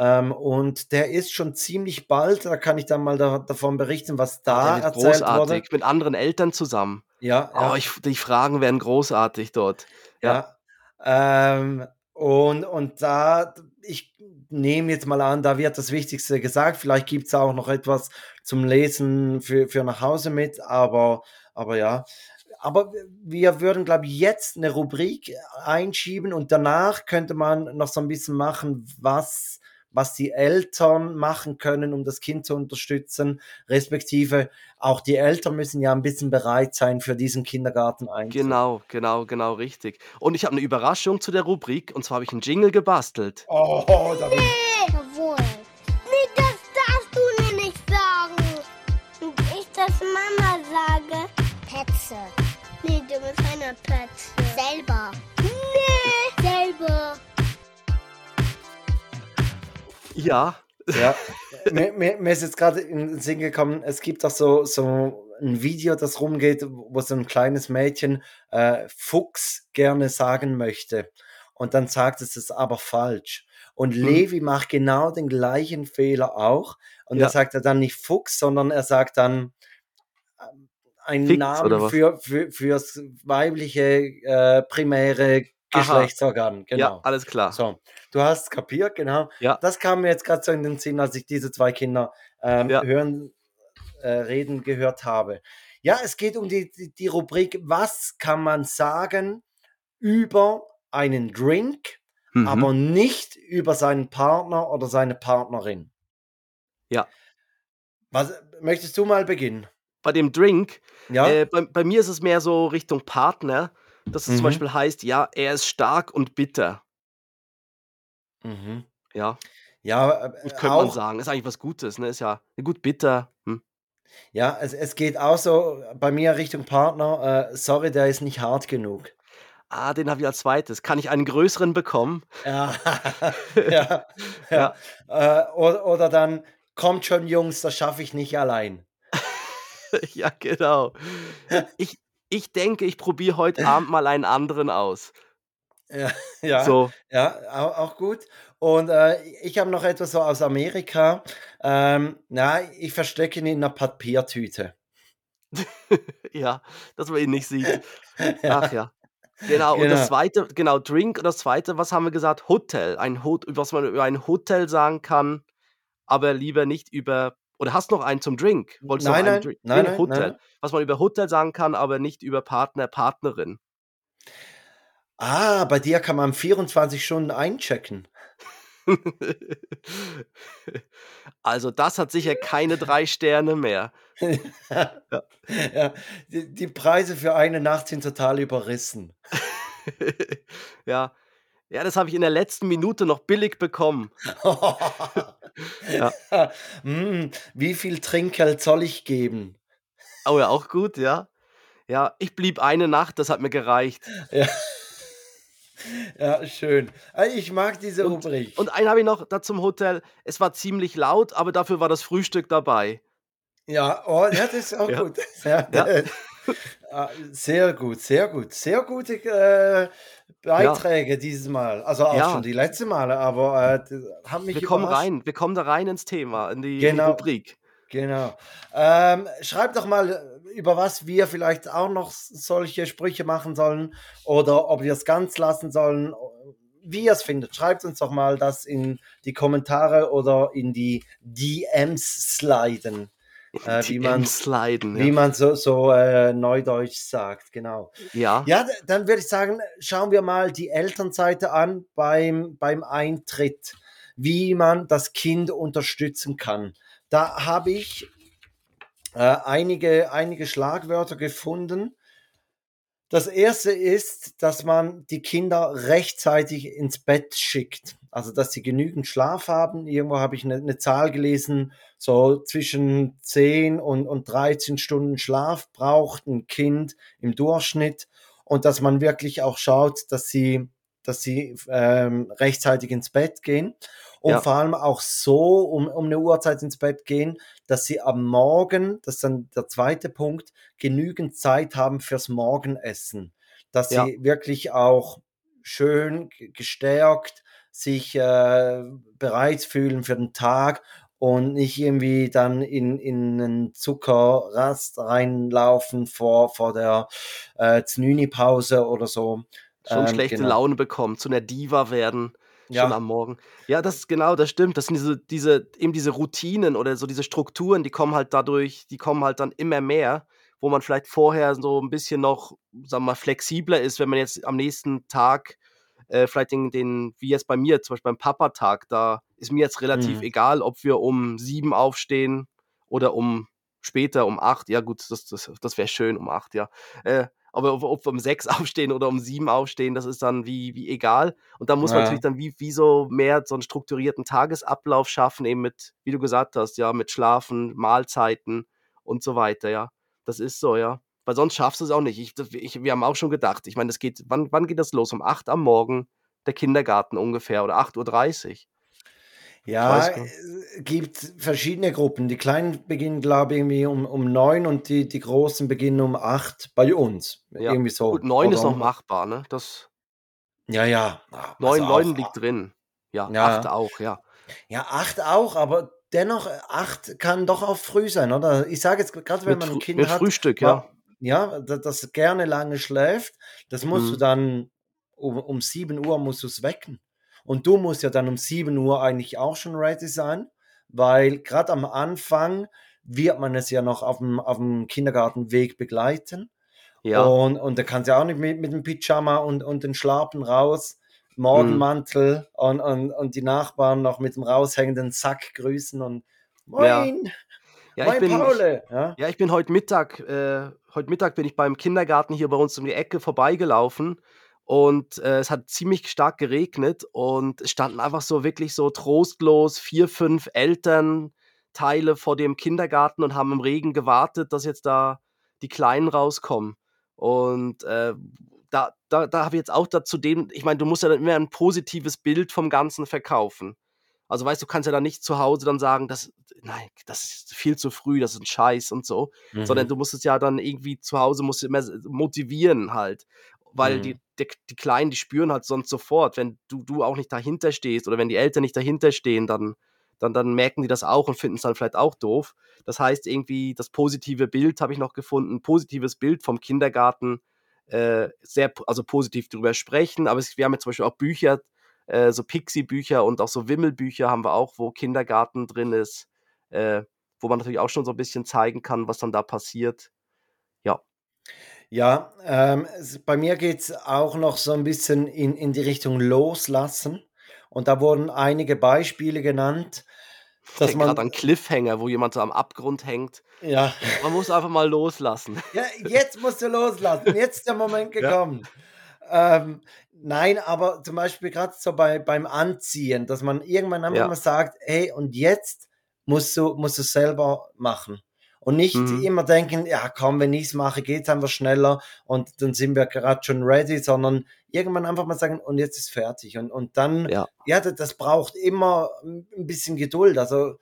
ähm, und der ist schon ziemlich bald. Da kann ich dann mal da, davon berichten, was da ja, erzählt großartig. wurde. Mit anderen Eltern zusammen. Ja. Oh, Ich, die Fragen werden großartig dort. Ja. ja. Ähm, und, und da, ich nehme jetzt mal an, da wird das Wichtigste gesagt. Vielleicht gibt es auch noch etwas zum Lesen für, für nach Hause mit, aber, aber ja. Aber wir würden, glaube ich, jetzt eine Rubrik einschieben und danach könnte man noch so ein bisschen machen, was was die Eltern machen können, um das Kind zu unterstützen, respektive auch die Eltern müssen ja ein bisschen bereit sein für diesen Kindergarten eintritt. Genau, genau, genau, richtig. Und ich habe eine Überraschung zu der Rubrik und zwar habe ich einen Jingle gebastelt. Oh, da bin ich. Jawohl. Nee, das darfst du mir nicht sagen. Und ich das Mama sage. Petze. Nee, du bist keine Petze. Selber. Ja. Ja, mir, mir, mir, ist jetzt gerade in den Sinn gekommen, es gibt auch so, so ein Video, das rumgeht, wo so ein kleines Mädchen äh, Fuchs gerne sagen möchte. Und dann sagt es es aber falsch. Und mhm. Levi macht genau den gleichen Fehler auch. Und ja. da sagt er dann nicht Fuchs, sondern er sagt dann ähm, einen Fix, Namen für, für, fürs weibliche äh, primäre Geschlechtsorgan. Genau. Ja, alles klar. So, du hast kapiert, genau. Ja. Das kam mir jetzt gerade so in den Sinn, als ich diese zwei Kinder ähm, ja. hören, äh, reden gehört habe. Ja, es geht um die, die, die Rubrik, was kann man sagen über einen Drink, mhm. aber nicht über seinen Partner oder seine Partnerin. Ja. Was möchtest du mal beginnen? Bei dem Drink, ja? Äh, bei, bei, mir ist es mehr so Richtung Partner, dass es mhm. zum Beispiel heißt, ja, er ist stark und bitter. Mhm. Ja. Ja, äh, könnte man sagen. Ist eigentlich was Gutes, ne? Ist ja gut bitter. Hm. Ja, es, es geht auch so bei mir Richtung Partner. Äh, sorry, der ist nicht hart genug. Ah, den habe ich als zweites. Kann ich einen größeren bekommen? Ja, ja, ja. ja. Äh, oder, oder dann, kommt schon, Jungs, das schaffe ich nicht allein. ja, genau. Ich, ich denke, ich probiere heute Abend mal einen anderen aus. Ja, ja, so. ja auch, auch gut. Und äh, ich habe noch etwas so aus Amerika. Ähm, na, ich verstecke ihn in einer Papiertüte. ja, dass man ihn nicht sieht. Ach ja. Genau, und das genau. zweite, genau, Drink und das zweite, was haben wir gesagt? Hotel. Ein Hot was man über ein Hotel sagen kann, aber lieber nicht über. Oder hast du noch einen zum Drink? Wolltest Nein, einen nein, Drink? nein, nein, Hotel. nein. Was man über Hotel sagen kann, aber nicht über Partner, Partnerin. Ah, bei dir kann man 24 Stunden einchecken. Also, das hat sicher keine drei Sterne mehr. Ja. Ja, die die Preise für eine Nacht sind total überrissen. Ja. Ja, das habe ich in der letzten Minute noch billig bekommen. Ja. Hm, wie viel Trinkgeld soll ich geben? Oh ja, auch gut, ja. Ja, ich blieb eine Nacht, das hat mir gereicht. Ja. Ja, schön. Ich mag diese Und Rubrik. und einen habe ich noch da zum Hotel. Es war ziemlich laut, aber dafür war das Frühstück dabei. Ja, oh, ja, das ist auch Ja. gut. Ja, Ja. Ah, sehr gut, sehr gut. Sehr gute äh, Beiträge dieses Mal. Also auch schon die letzten Male, aber äh, haben mich Wir kommen rein. Wir kommen da rein ins Thema, in die, in die Genau, Rubrik. genau. Ähm, schreibt doch mal, über was wir vielleicht auch noch solche Sprüche machen sollen oder ob wir es ganz lassen sollen. Wie ihr es findet, schreibt uns doch mal das in die Kommentare oder in die DMs sliden. Äh, wie man, sliden, wie man so, so äh, neudeutsch sagt, genau. Ja. Ja, dann würde ich sagen, schauen wir mal die Elternseite an beim, beim Eintritt, wie man das Kind unterstützen kann. Da habe ich äh, einige, einige Schlagwörter gefunden. Das erste ist, dass man die Kinder rechtzeitig ins Bett schickt. Also, dass sie genügend Schlaf haben. Irgendwo habe ich eine, eine Zahl gelesen, so zwischen 10 und, und 13 Stunden Schlaf braucht ein Kind im Durchschnitt. Und dass man wirklich auch schaut, dass sie, dass sie ähm, rechtzeitig ins Bett gehen und ja. vor allem auch so um, um eine Uhrzeit ins Bett gehen, dass sie am Morgen, das ist dann der zweite Punkt, genügend Zeit haben fürs Morgenessen. Dass ja. sie wirklich auch schön gestärkt sich äh, bereit fühlen für den Tag und nicht irgendwie dann in, in einen Zuckerrast reinlaufen vor, vor der äh, Znüni-Pause oder so. Schon ähm, schlechte genau. Laune bekommen, zu einer Diva werden ja. schon am Morgen. Ja, das ist genau, das stimmt. Das sind diese, diese, eben diese Routinen oder so diese Strukturen, die kommen halt dadurch, die kommen halt dann immer mehr, wo man vielleicht vorher so ein bisschen noch, sagen wir mal, flexibler ist, wenn man jetzt am nächsten Tag äh, vielleicht den, den, wie jetzt bei mir, zum Beispiel beim Papa-Tag, da ist mir jetzt relativ mhm. egal, ob wir um sieben aufstehen oder um später um acht. Ja, gut, das, das, das wäre schön um acht, ja. Äh, aber ob, wir um sechs aufstehen oder um sieben aufstehen, das ist dann wie, wie egal. Und da muss man natürlich dann wie, wie so mehr so einen strukturierten Tagesablauf schaffen, eben mit, wie du gesagt hast, ja, mit Schlafen, Mahlzeiten und so weiter, ja. Das ist so, ja. Weil sonst schaffst du es auch nicht. Ich, ich, wir haben auch schon gedacht, ich meine, das geht, wann, wann geht das los? Um acht am Morgen, der Kindergarten ungefähr oder 8.30 Uhr. Ja, es äh, gibt verschiedene Gruppen. Die Kleinen beginnen, glaube ich, irgendwie um, um neun und die, die Großen beginnen um acht bei uns. Ja. Irgendwie so. Gut, neun ist noch machbar, ne? Das ja, ja. Also neun, neun liegt drin. Ja, ja, acht auch, ja. Ja, acht auch, aber dennoch, acht kann doch auch früh sein, oder? Ich sage jetzt gerade, wenn man ein Kind mit hat. Frühstück, ja. Ja, das, das gerne lange schläft, das musst mhm. du dann um, um 7 Uhr musst du es wecken. Und du musst ja dann um 7 Uhr eigentlich auch schon ready sein, weil gerade am Anfang wird man es ja noch auf dem, auf dem Kindergartenweg begleiten. Ja. Und, und da kannst du ja auch nicht mit, mit dem Pyjama und, und den Schlappen raus, Morgenmantel mhm. und, und, und die Nachbarn noch mit dem raushängenden Sack grüßen und Moin! Ja. Ja, Moin, ich bin, Paule. Ja? ja? ich bin heute Mittag, äh, heute Mittag bin ich beim Kindergarten hier bei uns um die Ecke vorbeigelaufen und äh, es hat ziemlich stark geregnet und es standen einfach so wirklich so trostlos vier, fünf Elternteile vor dem Kindergarten und haben im Regen gewartet, dass jetzt da die Kleinen rauskommen. Und äh, da, da, da habe ich jetzt auch dazu den, ich meine, du musst ja dann immer ein positives Bild vom Ganzen verkaufen. Also weißt du, kannst ja dann nicht zu Hause dann sagen, das, nein, das ist viel zu früh, das ist ein Scheiß und so, mhm. sondern du musst es ja dann irgendwie zu Hause musst du immer motivieren halt weil mhm. die, die, die, Kleinen, die spüren halt sonst sofort, wenn du, du auch nicht dahinter stehst oder wenn die Eltern nicht dahinter stehen, dann, dann, dann merken die das auch und finden es dann vielleicht auch doof. Das heißt, irgendwie das positive Bild habe ich noch gefunden, positives Bild vom Kindergarten, äh, sehr, also positiv darüber sprechen, aber es, wir haben jetzt zum Beispiel auch Bücher, äh, so Pixie-Bücher und auch so Wimmelbücher haben wir auch, wo Kindergarten drin ist, äh, wo man natürlich auch schon so ein bisschen zeigen kann, was dann da passiert. Ja. Ja, ähm, bei mir geht es auch noch so ein bisschen in, in die Richtung Loslassen. Und da wurden einige Beispiele genannt. Dass man gerade an Cliffhanger, wo jemand so am Abgrund hängt. Ja. Man muss einfach mal loslassen. Ja, jetzt musst du loslassen. Jetzt ist der Moment gekommen. Ja. Ähm, nein, aber zum Beispiel gerade so bei, beim Anziehen, dass man irgendwann einfach ja. mal sagt, hey, und jetzt musst du, musst du selber machen. Und nicht mhm. immer denken, ja komm, wenn ich es mache, geht es einfach schneller und dann sind wir gerade schon ready, sondern irgendwann einfach mal sagen, und jetzt ist fertig. Und, und dann, ja, ja das, das braucht immer ein bisschen Geduld. Also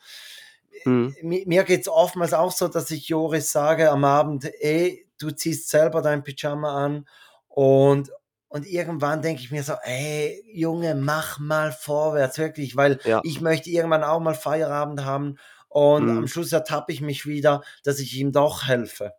mhm. mir geht es oftmals auch so, dass ich Joris sage am Abend, ey, du ziehst selber dein Pyjama an und, und irgendwann denke ich mir so, ey, Junge, mach mal vorwärts, wirklich, weil ja. ich möchte irgendwann auch mal Feierabend haben und mhm. am Schluss ertappe ich mich wieder, dass ich ihm doch helfe.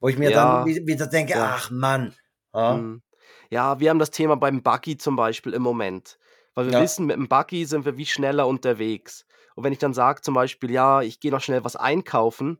Wo ich mir ja. dann wieder denke, ja. ach Mann. Ja. Mhm. ja, wir haben das Thema beim Buggy zum Beispiel im Moment. Weil wir wissen, mit dem Buggy sind wir wie schneller unterwegs. Und wenn ich dann sage zum Beispiel, ja, ich gehe noch schnell was einkaufen,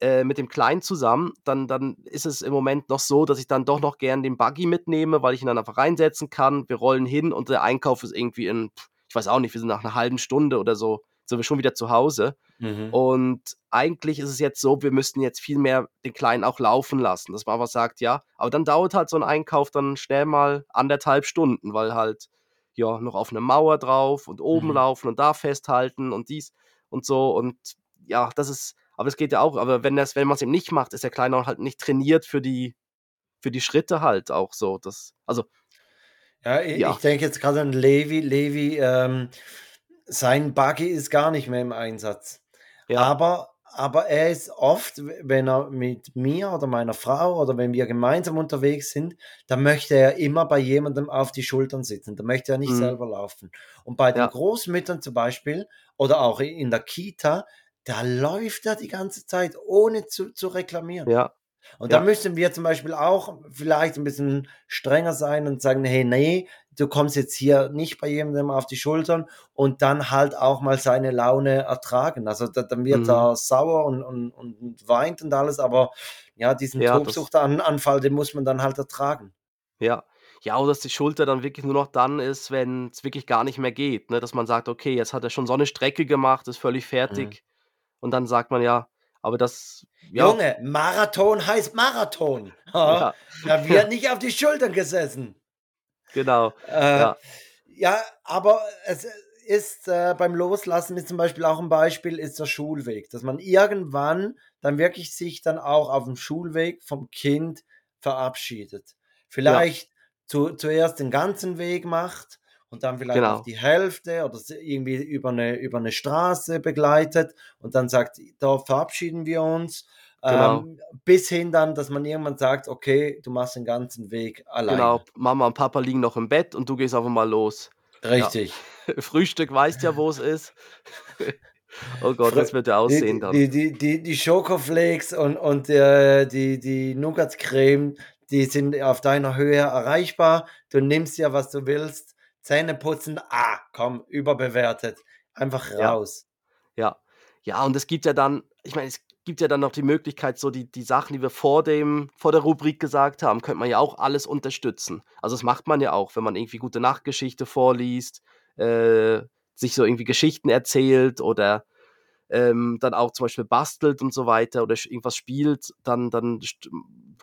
äh, mit dem Kleinen zusammen, dann, dann ist es im Moment noch so, dass ich dann doch noch gern den Buggy mitnehme, weil ich ihn dann einfach reinsetzen kann. Wir rollen hin und der Einkauf ist irgendwie in, ich weiß auch nicht, wir sind nach einer halben Stunde oder so sind wir schon wieder zu Hause. Mhm. Und eigentlich ist es jetzt so, wir müssten jetzt viel mehr den Kleinen auch laufen lassen. Dass man aber sagt, ja, aber dann dauert halt so ein Einkauf dann schnell mal anderthalb Stunden, weil halt ja noch auf eine Mauer drauf und oben mhm. laufen und da festhalten und dies und so. Und ja, das ist, aber es geht ja auch, aber wenn das, wenn man es eben nicht macht, ist der Kleine auch halt nicht trainiert für die, für die Schritte halt auch so. Das, also. Ja, ich, ja. ich denke jetzt gerade an Levi. Levi, ähm, sein Buggy ist gar nicht mehr im Einsatz. Ja. Aber, aber er ist oft, wenn er mit mir oder meiner Frau oder wenn wir gemeinsam unterwegs sind, dann möchte er immer bei jemandem auf die Schultern sitzen. Da möchte er nicht mhm. selber laufen. Und bei den ja. Großmüttern zum Beispiel oder auch in der Kita, da läuft er die ganze Zeit, ohne zu, zu reklamieren. Ja. Und ja. da müssen wir zum Beispiel auch vielleicht ein bisschen strenger sein und sagen, hey, nee, du kommst jetzt hier nicht bei jemandem auf die Schultern und dann halt auch mal seine Laune ertragen. Also da, dann wird mhm. er sauer und, und, und, weint und alles, aber ja, diesen ja, Tobsuchtanfall, den muss man dann halt ertragen. Ja. Ja, oder dass die Schulter dann wirklich nur noch dann ist, wenn es wirklich gar nicht mehr geht. Ne? Dass man sagt, okay, jetzt hat er schon so eine Strecke gemacht, ist völlig fertig. Mhm. Und dann sagt man ja, aber das. Ja. Junge, Marathon heißt Marathon. Ja. Da wird nicht auf die Schultern gesessen. Genau. Äh, ja. ja, aber es ist äh, beim Loslassen ist zum Beispiel auch ein Beispiel, ist der Schulweg, dass man irgendwann dann wirklich sich dann auch auf dem Schulweg vom Kind verabschiedet. Vielleicht ja. zu, zuerst den ganzen Weg macht und dann vielleicht genau. die Hälfte oder irgendwie über eine, über eine Straße begleitet und dann sagt, da verabschieden wir uns Genau. Ähm, bis hin dann, dass man irgendwann sagt, okay, du machst den ganzen Weg allein. Genau, Mama und Papa liegen noch im Bett und du gehst einfach mal los. Richtig. Ja. Frühstück weißt ja, wo es ist. Oh Gott, das wird ja aussehen die, dann. Die, die, die, die Schokoflakes und, und äh, die, die Nougat-Creme, die sind auf deiner Höhe erreichbar. Du nimmst ja, was du willst. Zähne putzen, ah, komm, überbewertet. Einfach raus. Ja. ja. Ja, und es gibt ja dann, ich meine, es gibt ja dann noch die Möglichkeit, so die, die Sachen, die wir vor, dem, vor der Rubrik gesagt haben, könnte man ja auch alles unterstützen. Also das macht man ja auch, wenn man irgendwie gute Nachtgeschichte vorliest, äh, sich so irgendwie Geschichten erzählt oder ähm, dann auch zum Beispiel bastelt und so weiter oder irgendwas spielt, dann, dann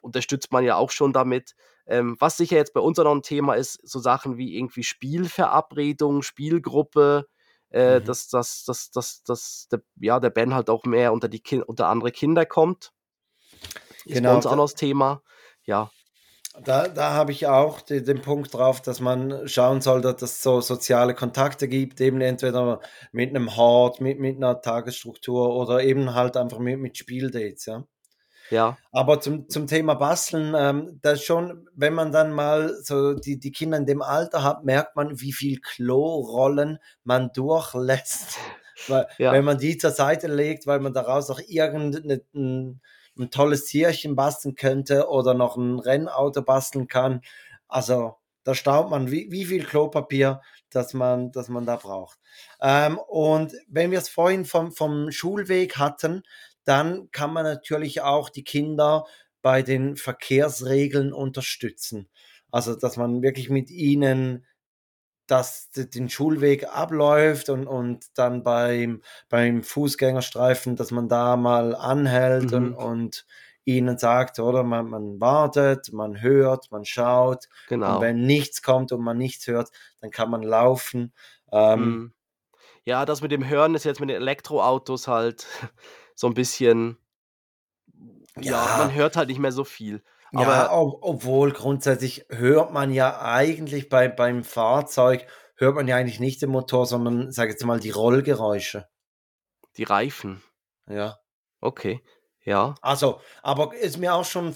unterstützt man ja auch schon damit. Ähm, was sicher jetzt bei uns auch noch ein Thema ist, so Sachen wie irgendwie Spielverabredung, Spielgruppe, äh, mhm. dass, dass, dass, dass, dass der, ja, der Ben halt auch mehr unter, die kind unter andere Kinder kommt. Ist genau. bei uns auch noch das Thema. Ja. Da, da habe ich auch die, den Punkt drauf, dass man schauen soll, dass es so soziale Kontakte gibt, eben entweder mit einem Hort, mit, mit einer Tagesstruktur oder eben halt einfach mit, mit Spieldates, ja. Ja. Aber zum, zum Thema Basteln, ähm, das schon, wenn man dann mal so die, die Kinder in dem Alter hat, merkt man, wie viel Klorollen man durchlässt. weil, ja. Wenn man die zur Seite legt, weil man daraus auch irgendein ein tolles Tierchen basteln könnte oder noch ein Rennauto basteln kann. Also da staunt man, wie, wie viel Klopapier das man, das man da braucht. Ähm, und wenn wir es vorhin vom, vom Schulweg hatten, dann kann man natürlich auch die Kinder bei den Verkehrsregeln unterstützen. Also, dass man wirklich mit ihnen das, den Schulweg abläuft und, und dann beim, beim Fußgängerstreifen, dass man da mal anhält mhm. und, und ihnen sagt, oder man, man wartet, man hört, man schaut. Genau. Und wenn nichts kommt und man nichts hört, dann kann man laufen. Ähm, mhm. Ja, das mit dem Hören ist jetzt mit den Elektroautos halt so ein bisschen, ja, man hört halt nicht mehr so viel. Aber ja, ob, obwohl grundsätzlich hört man ja eigentlich bei, beim Fahrzeug, hört man ja eigentlich nicht den Motor, sondern, sag jetzt mal, die Rollgeräusche. Die Reifen. Ja. Okay, ja. Also, aber ist mir auch schon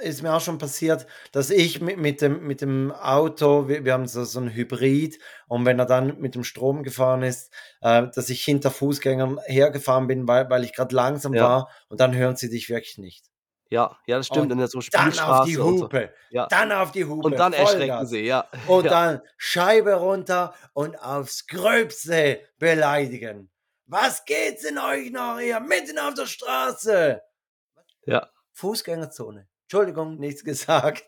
ist mir auch schon passiert, dass ich mit, mit, dem, mit dem Auto, wir, wir haben so, so ein Hybrid, und wenn er dann mit dem Strom gefahren ist, äh, dass ich hinter Fußgängern hergefahren bin, weil, weil ich gerade langsam ja. war und dann hören sie dich wirklich nicht. Ja, ja, das stimmt. Und in so dann auf die Hupe. So. Ja. Dann auf die Hupe. Und dann Vollgas. erschrecken sie, ja. Und ja. dann Scheibe runter und aufs Gröbste beleidigen. Was geht's in euch noch hier? Mitten auf der Straße. Ja. Fußgängerzone. Entschuldigung, nichts gesagt.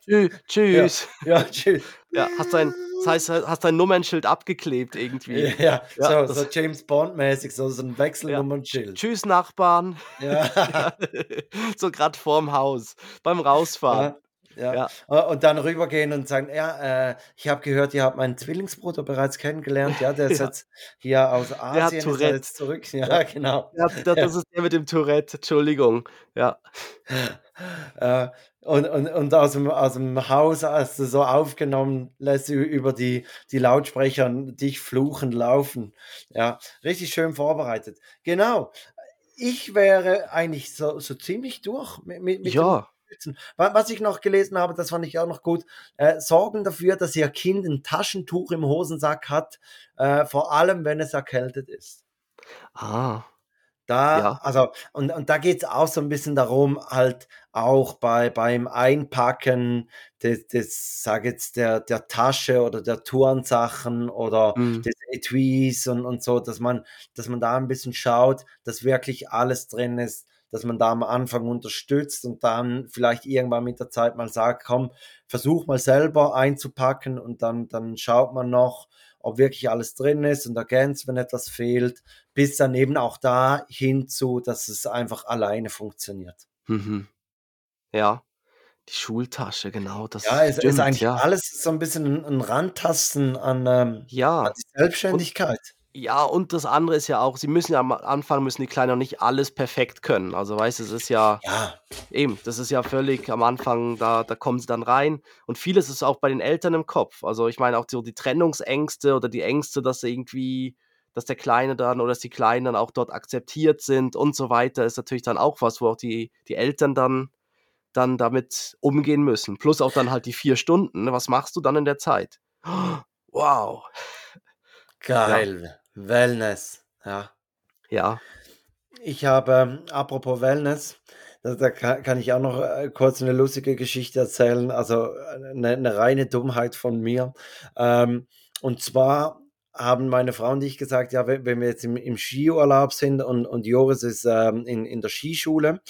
Tschüss. Ja, ja tschüss. Ja, hast dein, das heißt, hast dein Nummernschild abgeklebt irgendwie. Ja, ja so, so, James Bond-mäßig, so, so ein Wechselnummernschild. Tschüss, Nachbarn. Ja. so gerade vorm Haus, beim Rausfahren. Ja. ja. Äh, und dann rübergehen und sagen, ja, äh, ich habe gehört, ihr habt meinen Zwillingsbruder bereits kennengelernt. Ja, der ist ja. jetzt hier aus Asien ist jetzt zurück. Ja, genau. Ja, das, das ist der mit dem Tourette, Entschuldigung. Ja. Äh, und, und, und aus, dem, aus dem Haus hast du so aufgenommen, lässt du über die, die Lautsprecher dich fluchen laufen. Ja, richtig schön vorbereitet. Genau. Ich wäre eigentlich so, so ziemlich durch mit, mit, mit ja. Was ich noch gelesen habe, das fand ich auch noch gut, äh, sorgen dafür, dass ihr Kind ein Taschentuch im Hosensack hat, äh, vor allem wenn es erkältet ist. Ah. Da, ja. also, und, und da geht es auch so ein bisschen darum, halt auch bei, beim Einpacken des, des sag jetzt, der, der Tasche oder der Tourensachen oder mhm. des Etuis und, und so, dass man, dass man da ein bisschen schaut, dass wirklich alles drin ist, dass man da am Anfang unterstützt und dann vielleicht irgendwann mit der Zeit mal sagt, komm, versuch mal selber einzupacken und dann, dann schaut man noch, ob wirklich alles drin ist und ergänzt, wenn etwas fehlt, bis dann eben auch da hinzu, dass es einfach alleine funktioniert. Mhm. Ja, die Schultasche, genau, das Ja, es ist eigentlich ja. alles so ein bisschen ein, Rantasten an, ähm, Ja, an die Selbstständigkeit. Ja, und das andere ist ja auch, sie müssen ja am Anfang müssen die Kleinen nicht alles perfekt können. Also weißt du, es ist ja Ja. eben, das ist ja völlig am Anfang, da da kommen sie dann rein und vieles ist auch bei den Eltern im Kopf. Also, ich meine auch so die Trennungsängste oder die Ängste, dass irgendwie dass der Kleine dann oder dass die Kleinen dann auch dort akzeptiert sind und so weiter, ist natürlich dann auch was, wo auch die die Eltern dann dann damit umgehen müssen. Plus auch dann halt die vier Stunden, ne? Was machst du dann in der Zeit? Wow. Geil. Ja. Wellness. Ja. Ja. Ich habe, ähm, apropos Wellness, da, kann, ich auch noch äh, kurz eine lustige Geschichte erzählen. Also eine, eine reine Dummheit von mir. Ähm, und zwar haben meine Frau und ich gesagt, ja, wenn, wenn wir jetzt im, im, Skiurlaub sind und, und Joris ist ähm, in, in der Skischule,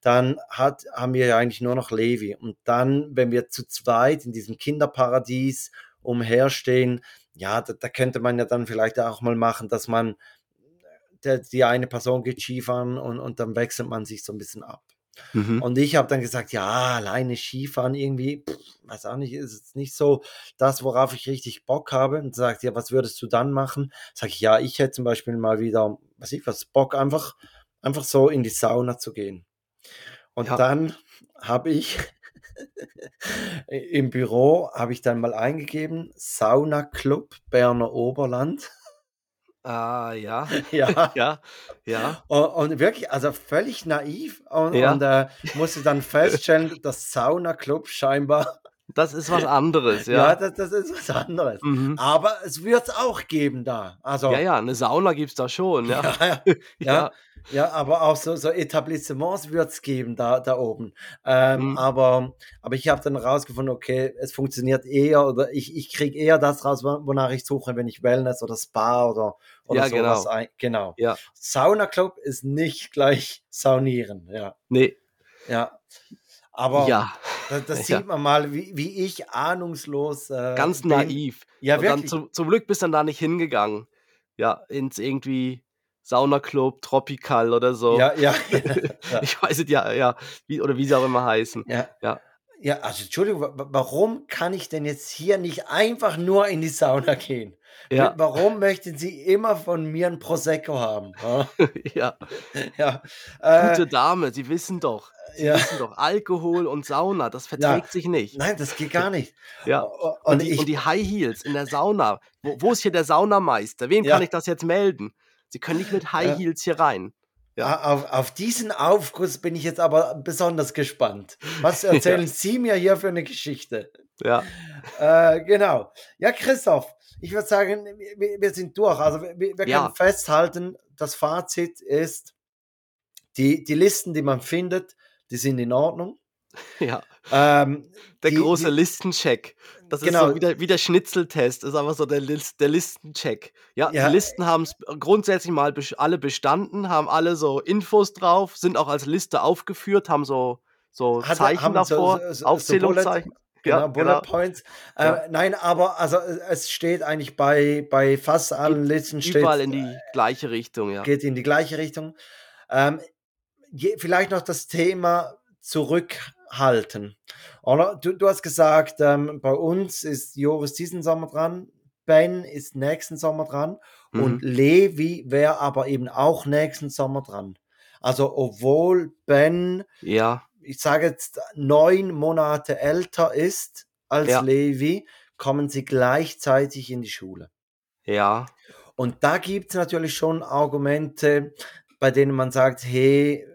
dann hat, haben wir ja eigentlich nur noch Levi. Und dann, wenn wir zu zweit in diesem Kinderparadies umherstehen, ja, da, da könnte man ja dann vielleicht auch mal machen, dass man, der, die eine Person geht Skifahren und, und dann wechselt man sich so ein bisschen ab. Mhm. Und ich habe dann gesagt, ja, alleine Skifahren irgendwie, pff, weiß auch nicht, ist es nicht so das, worauf ich richtig Bock habe. Und sagt, ja, was würdest du dann machen? Sag ich, ja, ich hätte zum Beispiel mal wieder, was ich was, Bock, einfach, einfach so in die Sauna zu gehen. Und ja. dann habe ich im Büro, habe ich dann mal eingegeben, Sauna Club Berner Oberland. Ah, ja. ja. ja. Ja. Und, und, wirklich, also völlig naiv und, ja. und äh, musste dann feststellen, dass Sauna Club scheinbar. Das ist was anderes, ja. Ja, das, das ist was anderes. Mhm. Aber es wird es auch geben da. Also, ja, ja, eine Sauna gibt es da schon, ja. ja, ja, ja. Ja, aber auch so, so Etablissements wird es geben da, da oben. Ähm, mhm. aber, aber ich habe dann rausgefunden, okay, es funktioniert eher oder ich, ich kriege eher das raus, wonach ich suche, wenn ich Wellness oder Spa oder, oder ja, sowas genau. ein. Genau. Ja. Sauna Club ist nicht gleich Saunieren, ja. Nee. Ja. Aber ja. das, das sieht man mal, wie, wie ich ahnungslos. Äh, Ganz naiv. Ja, Und wirklich. Dann, zum, zum Glück bist du dann da nicht hingegangen. Ja, ins irgendwie Saunaclub, Tropical oder so. Ja, ja. ja. ich weiß es ja, ja, wie, oder wie sie auch immer heißen. Ja. ja. Ja, also Entschuldigung, warum kann ich denn jetzt hier nicht einfach nur in die Sauna gehen? Ja. Warum möchten Sie immer von mir ein Prosecco haben? ja. ja. Gute äh, Dame, Sie wissen doch. Sie ja. wissen doch, Alkohol und Sauna, das verträgt ja. sich nicht. Nein, das geht gar nicht. Ja. Und, und, die, ich, und die, High Heels in der Sauna. Wo, wo ist hier der Saunameister? Wem kann ich das jetzt melden? Sie können nicht mit High Heels hier rein. Ja. Auf, auf, diesen Aufguss bin ich jetzt aber besonders gespannt. Was erzählen ja. Sie mir hier für eine Geschichte? Ja. Äh, genau. Ja, Christoph, ich würde sagen, wir, wir, sind durch. Also wir, wir können ja. festhalten, das Fazit ist, die, die Listen, die man findet, die sind in Ordnung. Ja. Ähm, der die, große die, Listencheck. Das genau. ist so wie der, wie der Schnitzeltest, ist einfach so der, List, der Listencheck. Ja, ja, die Listen haben es grundsätzlich mal alle bestanden, haben alle so Infos drauf, sind auch als Liste aufgeführt, haben so, so Hat, Zeichen davor, so, so, Aufzählungszeichen. Genau, ja, Bullet genau. Points. Äh, ja. Nein, aber also es steht eigentlich bei, bei fast allen Listen steht. Überall in die gleiche Richtung, ja. Geht in die gleiche Richtung. Ähm, je, vielleicht noch das Thema zurückhalten. Oder? Du, du hast gesagt, ähm, bei uns ist Joris diesen Sommer dran, Ben ist nächsten Sommer dran mhm. und Levi wäre aber eben auch nächsten Sommer dran. Also obwohl Ben, ja. ich sage jetzt, neun Monate älter ist als ja. Levi, kommen sie gleichzeitig in die Schule. Ja. Und da gibt es natürlich schon Argumente, bei denen man sagt, hey,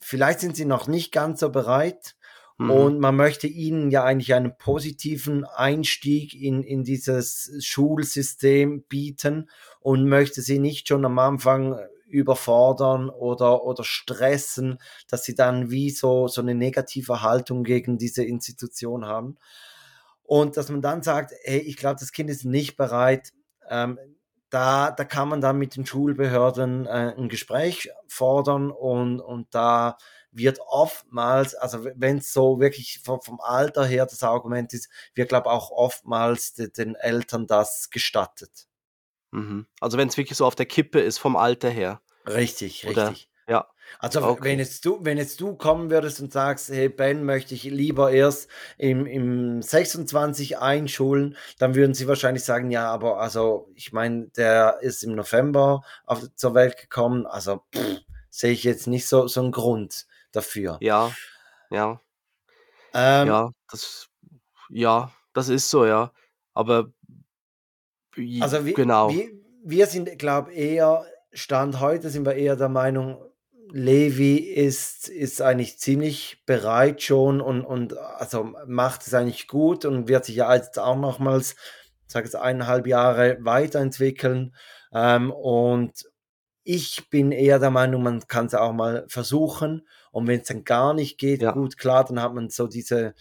vielleicht sind sie noch nicht ganz so bereit. Mhm. Und man möchte ihnen ja eigentlich einen positiven Einstieg in, in dieses Schulsystem bieten und möchte sie nicht schon am Anfang überfordern oder, oder stressen, dass sie dann wie so, so eine negative Haltung gegen diese Institution haben. Und dass man dann sagt, hey, ich glaube, das Kind ist nicht bereit, ähm, da, da kann man dann mit den Schulbehörden äh, ein Gespräch fordern und, und da wird oftmals, also wenn es so wirklich vom, vom, Alter her das Argument ist, wird glaube auch oftmals de, den Eltern das gestattet. Mhm. Also wenn es wirklich so auf der Kippe ist vom Alter her. Richtig, Oder, richtig. Ja. Also okay. wenn jetzt du, wenn jetzt du kommen würdest und sagst, hey Ben, möchte ich lieber erst im, im 26 einschulen, dann würden sie wahrscheinlich sagen, ja, aber also ich meine, der ist im November auf, zur Welt gekommen, also sehe ich jetzt nicht so, so einen Grund dafür. Ja, ja. Ähm, ja, das, ja, das ist so, ja. Aber also wie, genau. Wir, wir sind, glaube ich, eher, Stand heute sind wir eher der Meinung, Levi ist, ist eigentlich ziemlich bereit schon und, und also macht es eigentlich gut und wird sich ja jetzt auch nochmals sage jetzt eineinhalb Jahre weiterentwickeln. Ähm, und ich bin eher der Meinung, man kann es auch mal versuchen. Und wenn es dann gar nicht geht, ja. gut, klar, dann hat man so diese,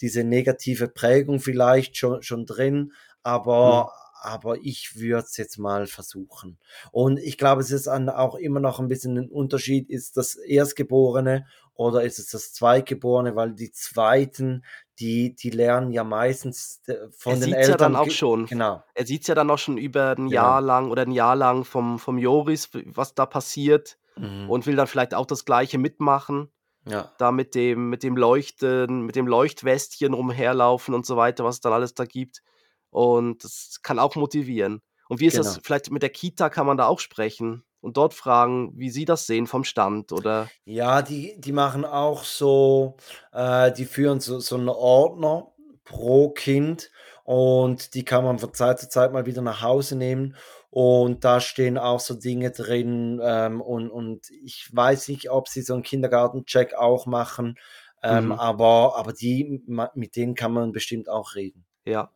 diese negative Prägung vielleicht schon, schon drin. Aber, mhm aber ich würde es jetzt mal versuchen. Und ich glaube, es ist auch immer noch ein bisschen ein Unterschied, ist das Erstgeborene oder ist es das Zweitgeborene, weil die Zweiten, die, die lernen ja meistens äh, von er den Eltern. ja dann auch schon. Genau. Er sieht es ja dann auch schon über ein genau. Jahr lang oder ein Jahr lang vom, vom Joris, was da passiert mhm. und will dann vielleicht auch das Gleiche mitmachen. Ja. Da mit dem, mit dem Leuchten, mit dem Leuchtwestchen rumherlaufen und so weiter, was es dann alles da gibt. Und das kann auch motivieren. Und wie ist genau. das, vielleicht mit der Kita kann man da auch sprechen und dort fragen, wie sie das sehen vom Stand, oder? Ja, die, die machen auch so, äh, die führen so, so einen Ordner pro Kind und die kann man von Zeit zu Zeit mal wieder nach Hause nehmen. Und da stehen auch so Dinge drin. Ähm, und, und ich weiß nicht, ob sie so einen Kindergartencheck auch machen. Ähm, mhm. aber, aber die, mit denen kann man bestimmt auch reden. Ja,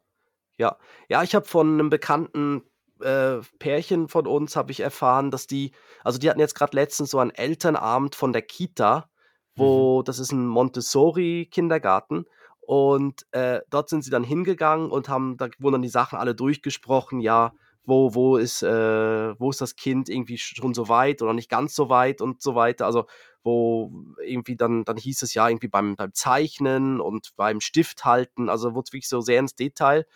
ja. Ja, ich habe von einem bekannten, äh, Pärchen von uns habe ich erfahren, dass die also, die hatten jetzt gerade letztens so einen Elternabend von der Kita, Mhm. wo das ist ein Montessori-Kindergarten und, äh, dort sind sie dann hingegangen und haben da wurden dann die Sachen alle durchgesprochen, ja, wo wo ist äh, wo ist das Kind irgendwie schon so weit oder nicht ganz so weit und so weiter. Also, wo irgendwie dann dann hieß es ja irgendwie beim beim Zeichnen und beim Stift halten, also, wurde wirklich so sehr ins Detail.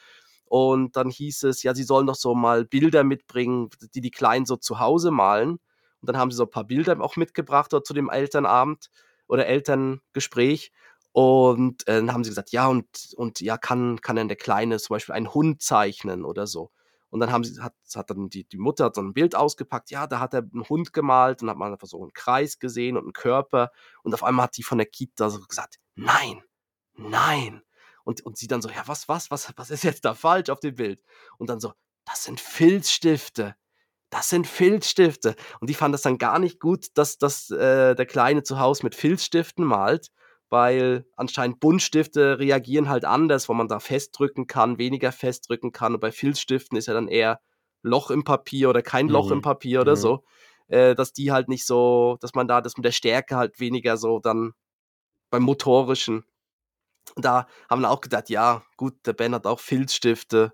Und dann hieß es, ja, sie sollen doch so mal Bilder mitbringen, die die Kleinen so zu Hause malen. Und dann haben sie so ein paar Bilder auch mitgebracht dort zu dem Elternabend oder Elterngespräch. Und äh, dann haben sie gesagt, ja, und, und ja, kann, kann denn der Kleine zum Beispiel einen Hund zeichnen oder so. Und dann haben sie, hat, hat dann die, die Mutter hat so ein Bild ausgepackt, ja, da hat er einen Hund gemalt und hat man einfach so einen Kreis gesehen und einen Körper. Und auf einmal hat die von der Kita so gesagt, nein, nein, und, und sie dann so, ja, was, was, was, was ist jetzt da falsch auf dem Bild? Und dann so, das sind Filzstifte. Das sind Filzstifte. Und die fand das dann gar nicht gut, dass, dass äh, der Kleine zu Hause mit Filzstiften malt, weil anscheinend Buntstifte reagieren halt anders, wo man da festdrücken kann, weniger festdrücken kann. Und bei Filzstiften ist ja dann eher Loch im Papier oder kein Loch im mhm. Papier oder mhm. so. Äh, dass die halt nicht so, dass man da das mit der Stärke halt weniger so dann beim motorischen da haben wir auch gedacht, ja, gut, der Ben hat auch Filzstifte.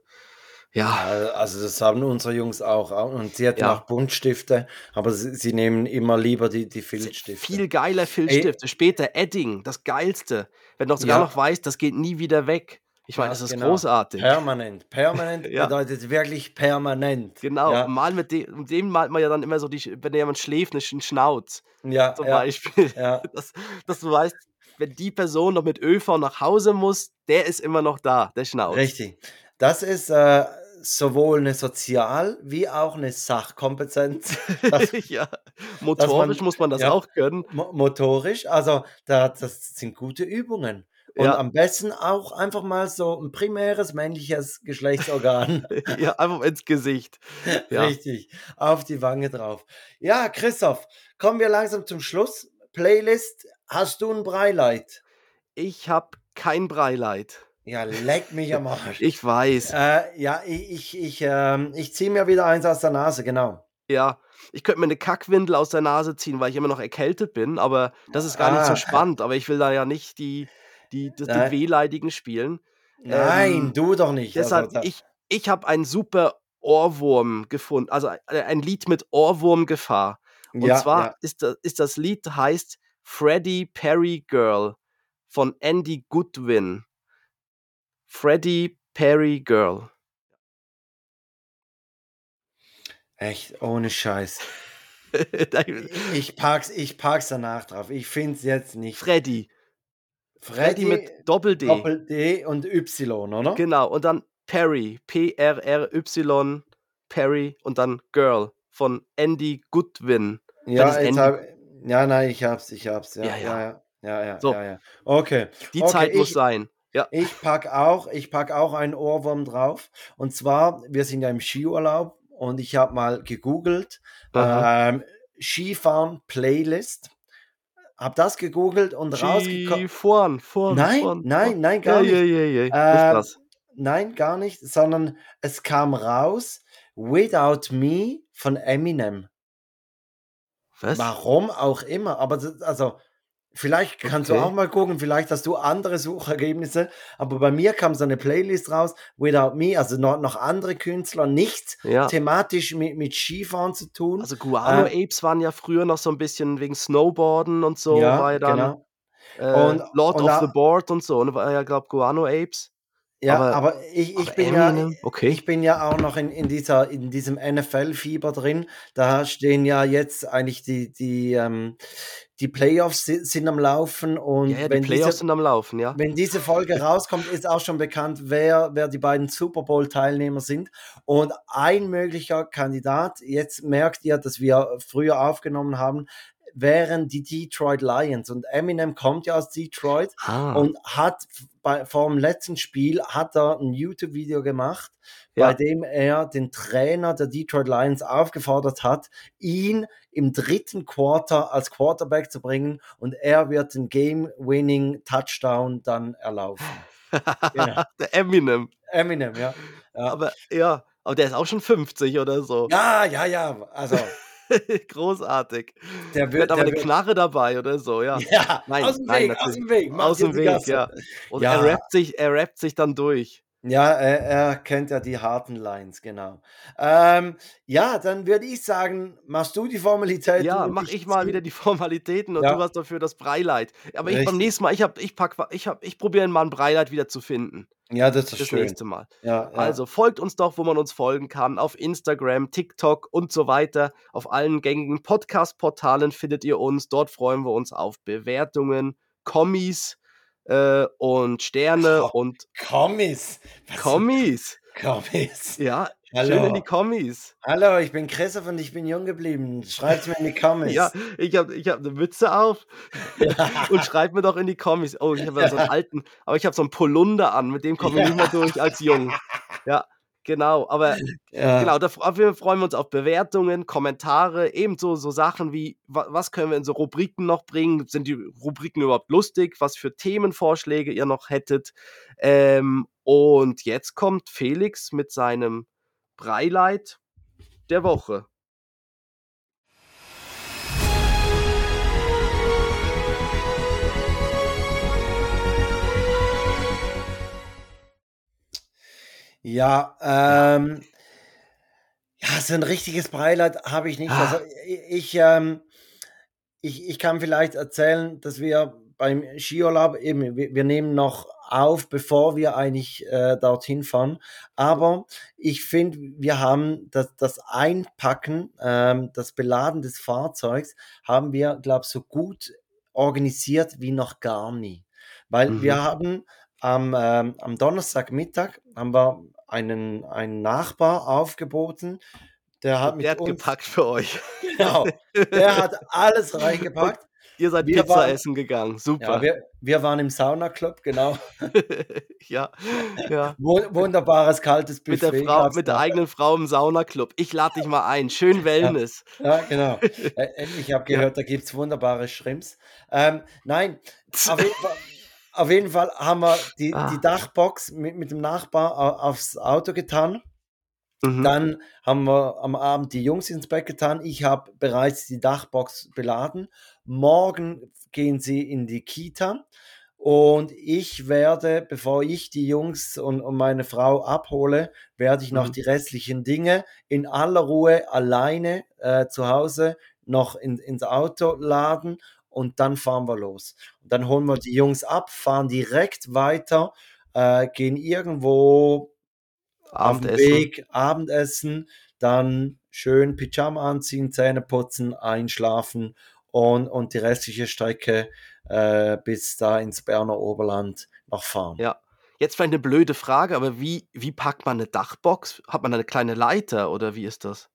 Ja. Also das haben unsere Jungs auch. Und sie hatten ja. auch Buntstifte, aber sie, sie, nehmen immer lieber die, die Filzstifte. Viel geiler Filzstifte. Ey. Später Edding, das geilste. Wenn du sogar ja. noch weißt, das geht nie wieder weg. Ich meine, das ist genau. großartig. Permanent. Permanent ja. bedeutet wirklich permanent. Genau. Ja. Mal mit dem, mit dem malt man ja dann immer so, die, wenn jemand schläft, einen Schnauz. Ja. Zum Beispiel. Ja. Dass, dass du weißt, wenn die Person noch mit ÖV nach Hause muss, der ist immer noch da, der Schnauz. Richtig. Das ist äh, sowohl eine Sozial- wie auch eine Sachkompetenz. Das, ja, motorisch man, muss man das ja, auch können. Motorisch, also da, das sind gute Übungen. Und ja. am besten auch einfach mal so ein primäres männliches Geschlechtsorgan. ja, einfach ins Gesicht. Ja. Richtig, auf die Wange drauf. Ja, Christoph, kommen wir langsam zum Schluss. Playlist Hast du ein Breileid? Ich habe kein Breileid. Ja, leck mich am Arsch. ich weiß. Äh, ja, ich, ich, ich, ähm, ich ziehe mir wieder eins aus der Nase, genau. Ja, ich könnte mir eine Kackwindel aus der Nase ziehen, weil ich immer noch erkältet bin, aber das ist gar ah. nicht so ah. spannend. Aber ich will da ja nicht die, die, die, die Wehleidigen spielen. Nein, ähm, du doch nicht. Deshalb, also, ich, ich habe einen super Ohrwurm gefunden, also äh, ein Lied mit Ohrwurmgefahr. Und ja, zwar ja. Ist, das, ist das Lied heißt Freddie Perry Girl von Andy Goodwin. Freddie Perry Girl. Echt, ohne Scheiß. ich, pack's, ich pack's danach drauf. Ich find's jetzt nicht. Freddy. Freddy, Freddy mit Doppel-D. Doppel-D und Y, oder? Genau, und dann Perry. P-R-R-Y, Perry und dann Girl von Andy Goodwin. Ja, Andy, hab, ja, nein, ich hab's, ich hab's. Ja, ja, ja. ja, ja, ja, so. Okay. Die okay, Zeit muss sein. Ja. Ich pack auch, ich pack auch einen Ohrwurm drauf. Und zwar, wir sind ja im Skiurlaub und ich habe mal gegoogelt ähm, Skifahren Playlist. Hab das gegoogelt und rausgekommen. Skifahren, fahren, Nein, nein, nein, gar nicht. Ja, ja, ja. Ähm, nein, gar nicht, sondern es kam raus Without Me von Eminem. Was? Warum auch immer, aber also vielleicht kannst Okay. du auch mal gucken, vielleicht hast du andere Suchergebnisse, aber bei mir kam so eine Playlist raus, Without Me, also noch, noch andere Künstler, nichts Ja. thematisch mit, mit Skifahren zu tun. Also Guano Äh, Apes waren ja früher noch so ein bisschen wegen Snowboarden und so, ja, war ja dann genau. äh, Und, Lord und of da, the Board und so, ne? War ja, glaube Guano Apes. Ja, Aber, aber ich, ich aber bin ja, okay. ich bin ja auch noch in, in dieser, in diesem NFL-Fieber drin. Da stehen ja jetzt eigentlich die, die, ähm, die Playoffs si- sind am Laufen und Ja, ja, die wenn Playoffs diese, sind am Laufen, ja. wenn diese Folge rauskommt, ist auch schon bekannt, wer, wer die beiden Super Bowl-Teilnehmer sind. Und ein möglicher Kandidat, jetzt merkt ihr, dass wir früher aufgenommen haben, wären die Detroit Lions. Und Eminem kommt ja aus Detroit Ah, und hat bei, vor dem letzten Spiel hat er ein YouTube-Video gemacht, bei ja. dem er den Trainer der Detroit Lions aufgefordert hat, ihn im dritten Quarter als Quarterback zu bringen und er wird den Game-Winning Touchdown dann erlaufen. Genau. Der Eminem. Eminem, ja. Ja, Aber ja, aber der ist auch schon 50 oder so. ja, ja, ja. Also, Großartig. der Der wird, hat aber der eine wird, Knarre dabei oder so, ja. ja, Nein, aus dem nein, Weg, aus natürlich. dem Weg, Aus dem Weg, Gasse. ja. Und Ja. er rappt sich, er rappt sich dann durch. Ja, er, er kennt ja die harten Lines, genau. Ähm, ja, dann würde ich sagen, machst du die Formalitäten Ja, mach ich ich mal wieder die Formalitäten und Ja. du hast dafür das Breileid. Aber ich beim Richtig. nächsten Mal, ich hab, ich pack, ich hab, ich probiere mal ein Breileid wieder zu finden. Ja, das ist Das schön. nächste Mal. Ja, ja. Also folgt uns doch, wo man uns folgen kann. Auf Instagram, TikTok und so weiter. Auf allen gängigen Podcast-Portalen findet ihr uns. Dort freuen wir uns auf Bewertungen, Kommis äh, und Sterne Ko- und Kommis. Was Kommis. Kommis. Ja, schön in Hallo. die Kommis. Hallo, ich bin Christoph und ich bin jung geblieben. Schreibt's mir in die Kommis. Ja, ich habe ich hab eine Mütze auf und schreibt mir doch in die Kommis. Oh, ich habe ja so einen alten, aber ich habe so einen Polunder an, mit dem komme ich nicht mehr durch als jung. Ja, genau. Aber Ja. genau, da freuen wir uns auf Bewertungen, Kommentare, ebenso so Sachen wie, wa- was können wir in so Rubriken noch bringen? Sind die Rubriken überhaupt lustig? Was für Themenvorschläge ihr noch hättet? Ähm, und jetzt kommt Felix mit seinem Breileid der Woche. Ja, ähm, ja, so ein richtiges Beileid habe ich nicht. Ah. Also ich, ähm, ich, ich kann vielleicht erzählen, dass wir beim Skiurlaub eben, wir, wir nehmen noch auf, bevor wir eigentlich äh, dorthin fahren. Aber ich finde, wir haben das, das Einpacken, ähm, das Beladen des Fahrzeugs, haben wir, glaube ich, so gut organisiert wie noch gar nie. Weil Mhm. wir haben am, ähm, am Donnerstagmittag haben wir einen, einen Nachbar aufgeboten, der hat mit der hat uns, gepackt für euch. genau, der hat alles reingepackt. Ihr seid Wir Pizza waren- essen gegangen. Ja, Super. wir, wir waren im Saunaclub, genau. Ja, ja. Wu- Wunderbares kaltes Mit Buffet. der Frau, mit der eigenen Frau im Saunaclub. Ich lade dich mal ein. Schön Wellness. Ja, genau. Äh, Ich habe gehört, da gibt es wunderbare Shrimps. Ähm, nein, auf jeden, Fall, auf jeden Fall haben wir die, Ah. die Dachbox mit, mit dem Nachbar au- aufs Auto getan. Mhm. Dann haben wir am Abend die Jungs ins Bett getan. Ich habe bereits die Dachbox beladen. Morgen gehen sie in die Kita. Und ich werde, bevor ich die Jungs und, und meine Frau abhole, werde ich noch Mhm. die restlichen Dinge in aller Ruhe alleine äh, zu Hause noch in, ins Auto laden und dann fahren wir los. Und dann holen wir die Jungs ab, fahren direkt weiter, äh, gehen irgendwo auf Abendessen. Weg Abendessen, dann schön Pyjama anziehen, Zähne putzen, einschlafen und, und die restliche Strecke äh, bis da ins Berner Oberland noch fahren. Ja. Jetzt vielleicht eine blöde Frage, aber wie, wie packt man eine Dachbox? Hat man eine kleine Leiter oder wie ist das?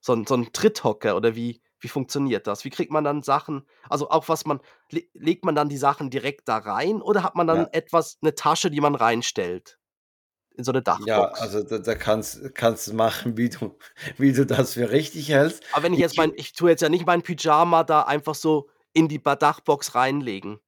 So ein, so ein Tritthocker oder wie, wie funktioniert das? Wie kriegt man dann Sachen, also auch was man, le legt man dann die Sachen direkt da rein oder hat man dann Ja. etwas, eine Tasche, die man reinstellt? In so eine Dachbox? Ja, also da, da kannst, kannst du machen, wie du, wie du das für richtig hältst. Aber wenn ich jetzt mein, ich tue jetzt ja nicht mein Pyjama da einfach so in die Dachbox reinlegen.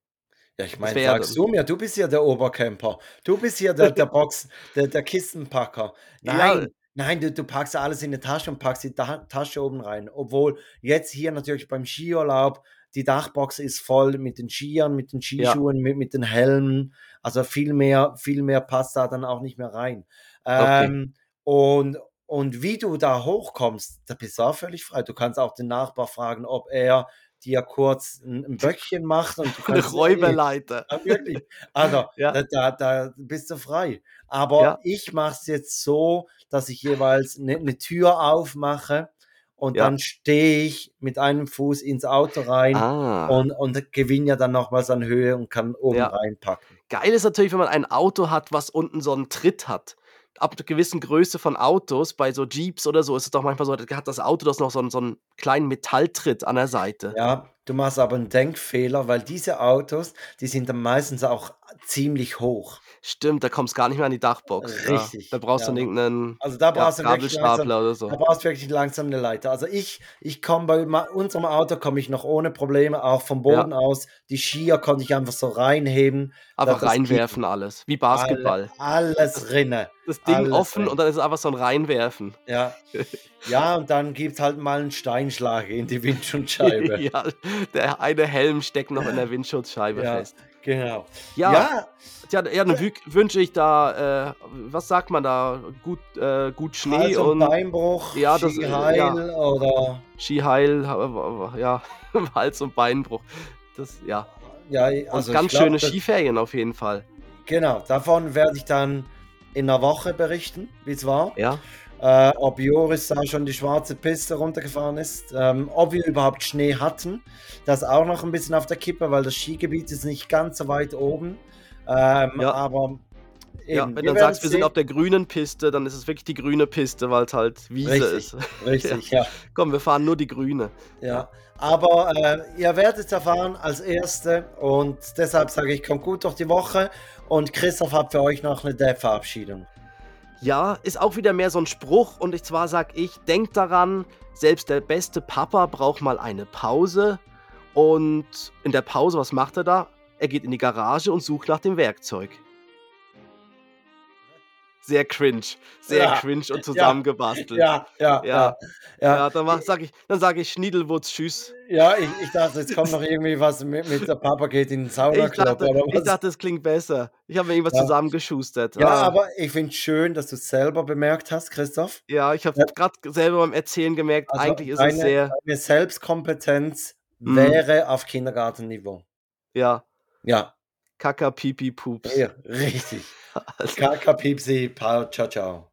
Ja, ich meine, sagst du mir, du bist ja der Obercamper. Du bist hier der, der Box, der, der Kistenpacker. Nein, ja. Nein, du, du packst alles in die Tasche und packst die Ta Tasche oben rein. Obwohl jetzt hier natürlich beim Skiurlaub die Dachbox ist voll mit den Skiern, mit den Skischuhen, ja. mit, mit den Helmen. Also viel mehr, viel mehr passt da dann auch nicht mehr rein. Okay. Ähm, und, und wie du da hochkommst, da bist du auch völlig frei. Du kannst auch den Nachbar fragen, ob er dir kurz ein, ein Böckchen macht und du kannst. Eine Räuberleiter. Ja, wirklich. Also, ja. da, da, bist du frei. Aber ja. ich mache es jetzt so, dass ich jeweils eine, eine Tür aufmache und ja. dann stehe ich mit einem Fuß ins Auto rein ah. und, und gewinne ja dann nochmals an Höhe und kann oben ja. reinpacken. Geil ist natürlich, wenn man ein Auto hat, was unten so einen Tritt hat. Ab einer gewissen Größe von Autos, bei so Jeeps oder so, ist es doch manchmal so, hat das Auto das noch so so einen kleinen Metalltritt an der Seite. Ja, du machst aber einen Denkfehler, weil diese Autos, die sind dann meistens auch ziemlich hoch. Stimmt, da kommst du gar nicht mehr an die Dachbox. Richtig. Ja. Da brauchst ja. du irgendeinen also da brauchst ja, du langsam, oder so. Da brauchst du wirklich langsam eine Leiter. Also ich, ich komme bei unserem Auto komme ich noch ohne Probleme, auch vom Boden aus. Die Skier konnte ich einfach so reinheben. Einfach reinwerfen alles, wie Basketball. Alle, alles rinne. Das Ding alles offen rinne. und dann ist es einfach so ein Reinwerfen. Ja. Ja, und dann gibt es halt mal einen Steinschlag in die Windschutzscheibe. ja, der eine Helm steckt noch in der Windschutzscheibe ja. fest. Genau. Ja, ja. ja, ja dann wünsche ich da, äh, was sagt man da, gut, äh, gut Schnee Hals und, Beinbruch, ja, das, Skiheil ja. oder Skiheil, ja, Hals- und Beinbruch. Das, ja. Ja, also und ganz glaub, schöne Skiferien auf jeden Fall. Genau, davon werde ich dann in einer Woche berichten, wie es war. Ja. Äh, ob Joris da schon die schwarze Piste runtergefahren ist, ähm, ob wir überhaupt Schnee hatten. Das auch noch ein bisschen auf der Kippe, weil das Skigebiet ist nicht ganz so weit oben. Ähm, ja. Aber Eben. Ja, wenn du sagst, wir sind auf der grünen Piste, dann ist es wirklich die grüne Piste, weil es halt Wiese richtig, ist. Richtig, ja. ja. Komm, wir fahren nur die grüne. Ja, aber äh, ihr werdet es erfahren als Erste und deshalb sage ich, kommt gut durch die Woche und Christoph hat für euch noch eine Dev-Verabschiedung. Ja, ist auch wieder mehr so ein Spruch und zwar sag ich, denkt daran, selbst der beste Papa braucht mal eine Pause und in der Pause, was macht er da? Er geht in die Garage und sucht nach dem Werkzeug. Sehr cringe, sehr ja, cringe und zusammengebastelt. Ja, ja, ja. ja, ja. dann sag ich, dann sage ich Schniedelwurz, tschüss. Ja, ich, ich, dachte, jetzt kommt noch irgendwie was mit, mit der Papa geht in den Saunaclub. Ich, ich dachte, es klingt besser. Ich habe mir irgendwas ja. zusammengeschustert. Ja, ah. aber ich finde es schön, dass du es selber bemerkt hast, Christoph. Ja, ich habe ja. gerade selber beim Erzählen gemerkt, also eigentlich ist deine, es sehr. Deine Selbstkompetenz mhm. wäre auf Kindergartenniveau. Ja. Ja. Kaka, Pipi, Pups. Ja, richtig. Kaka, Pipsi, ciao, ciao.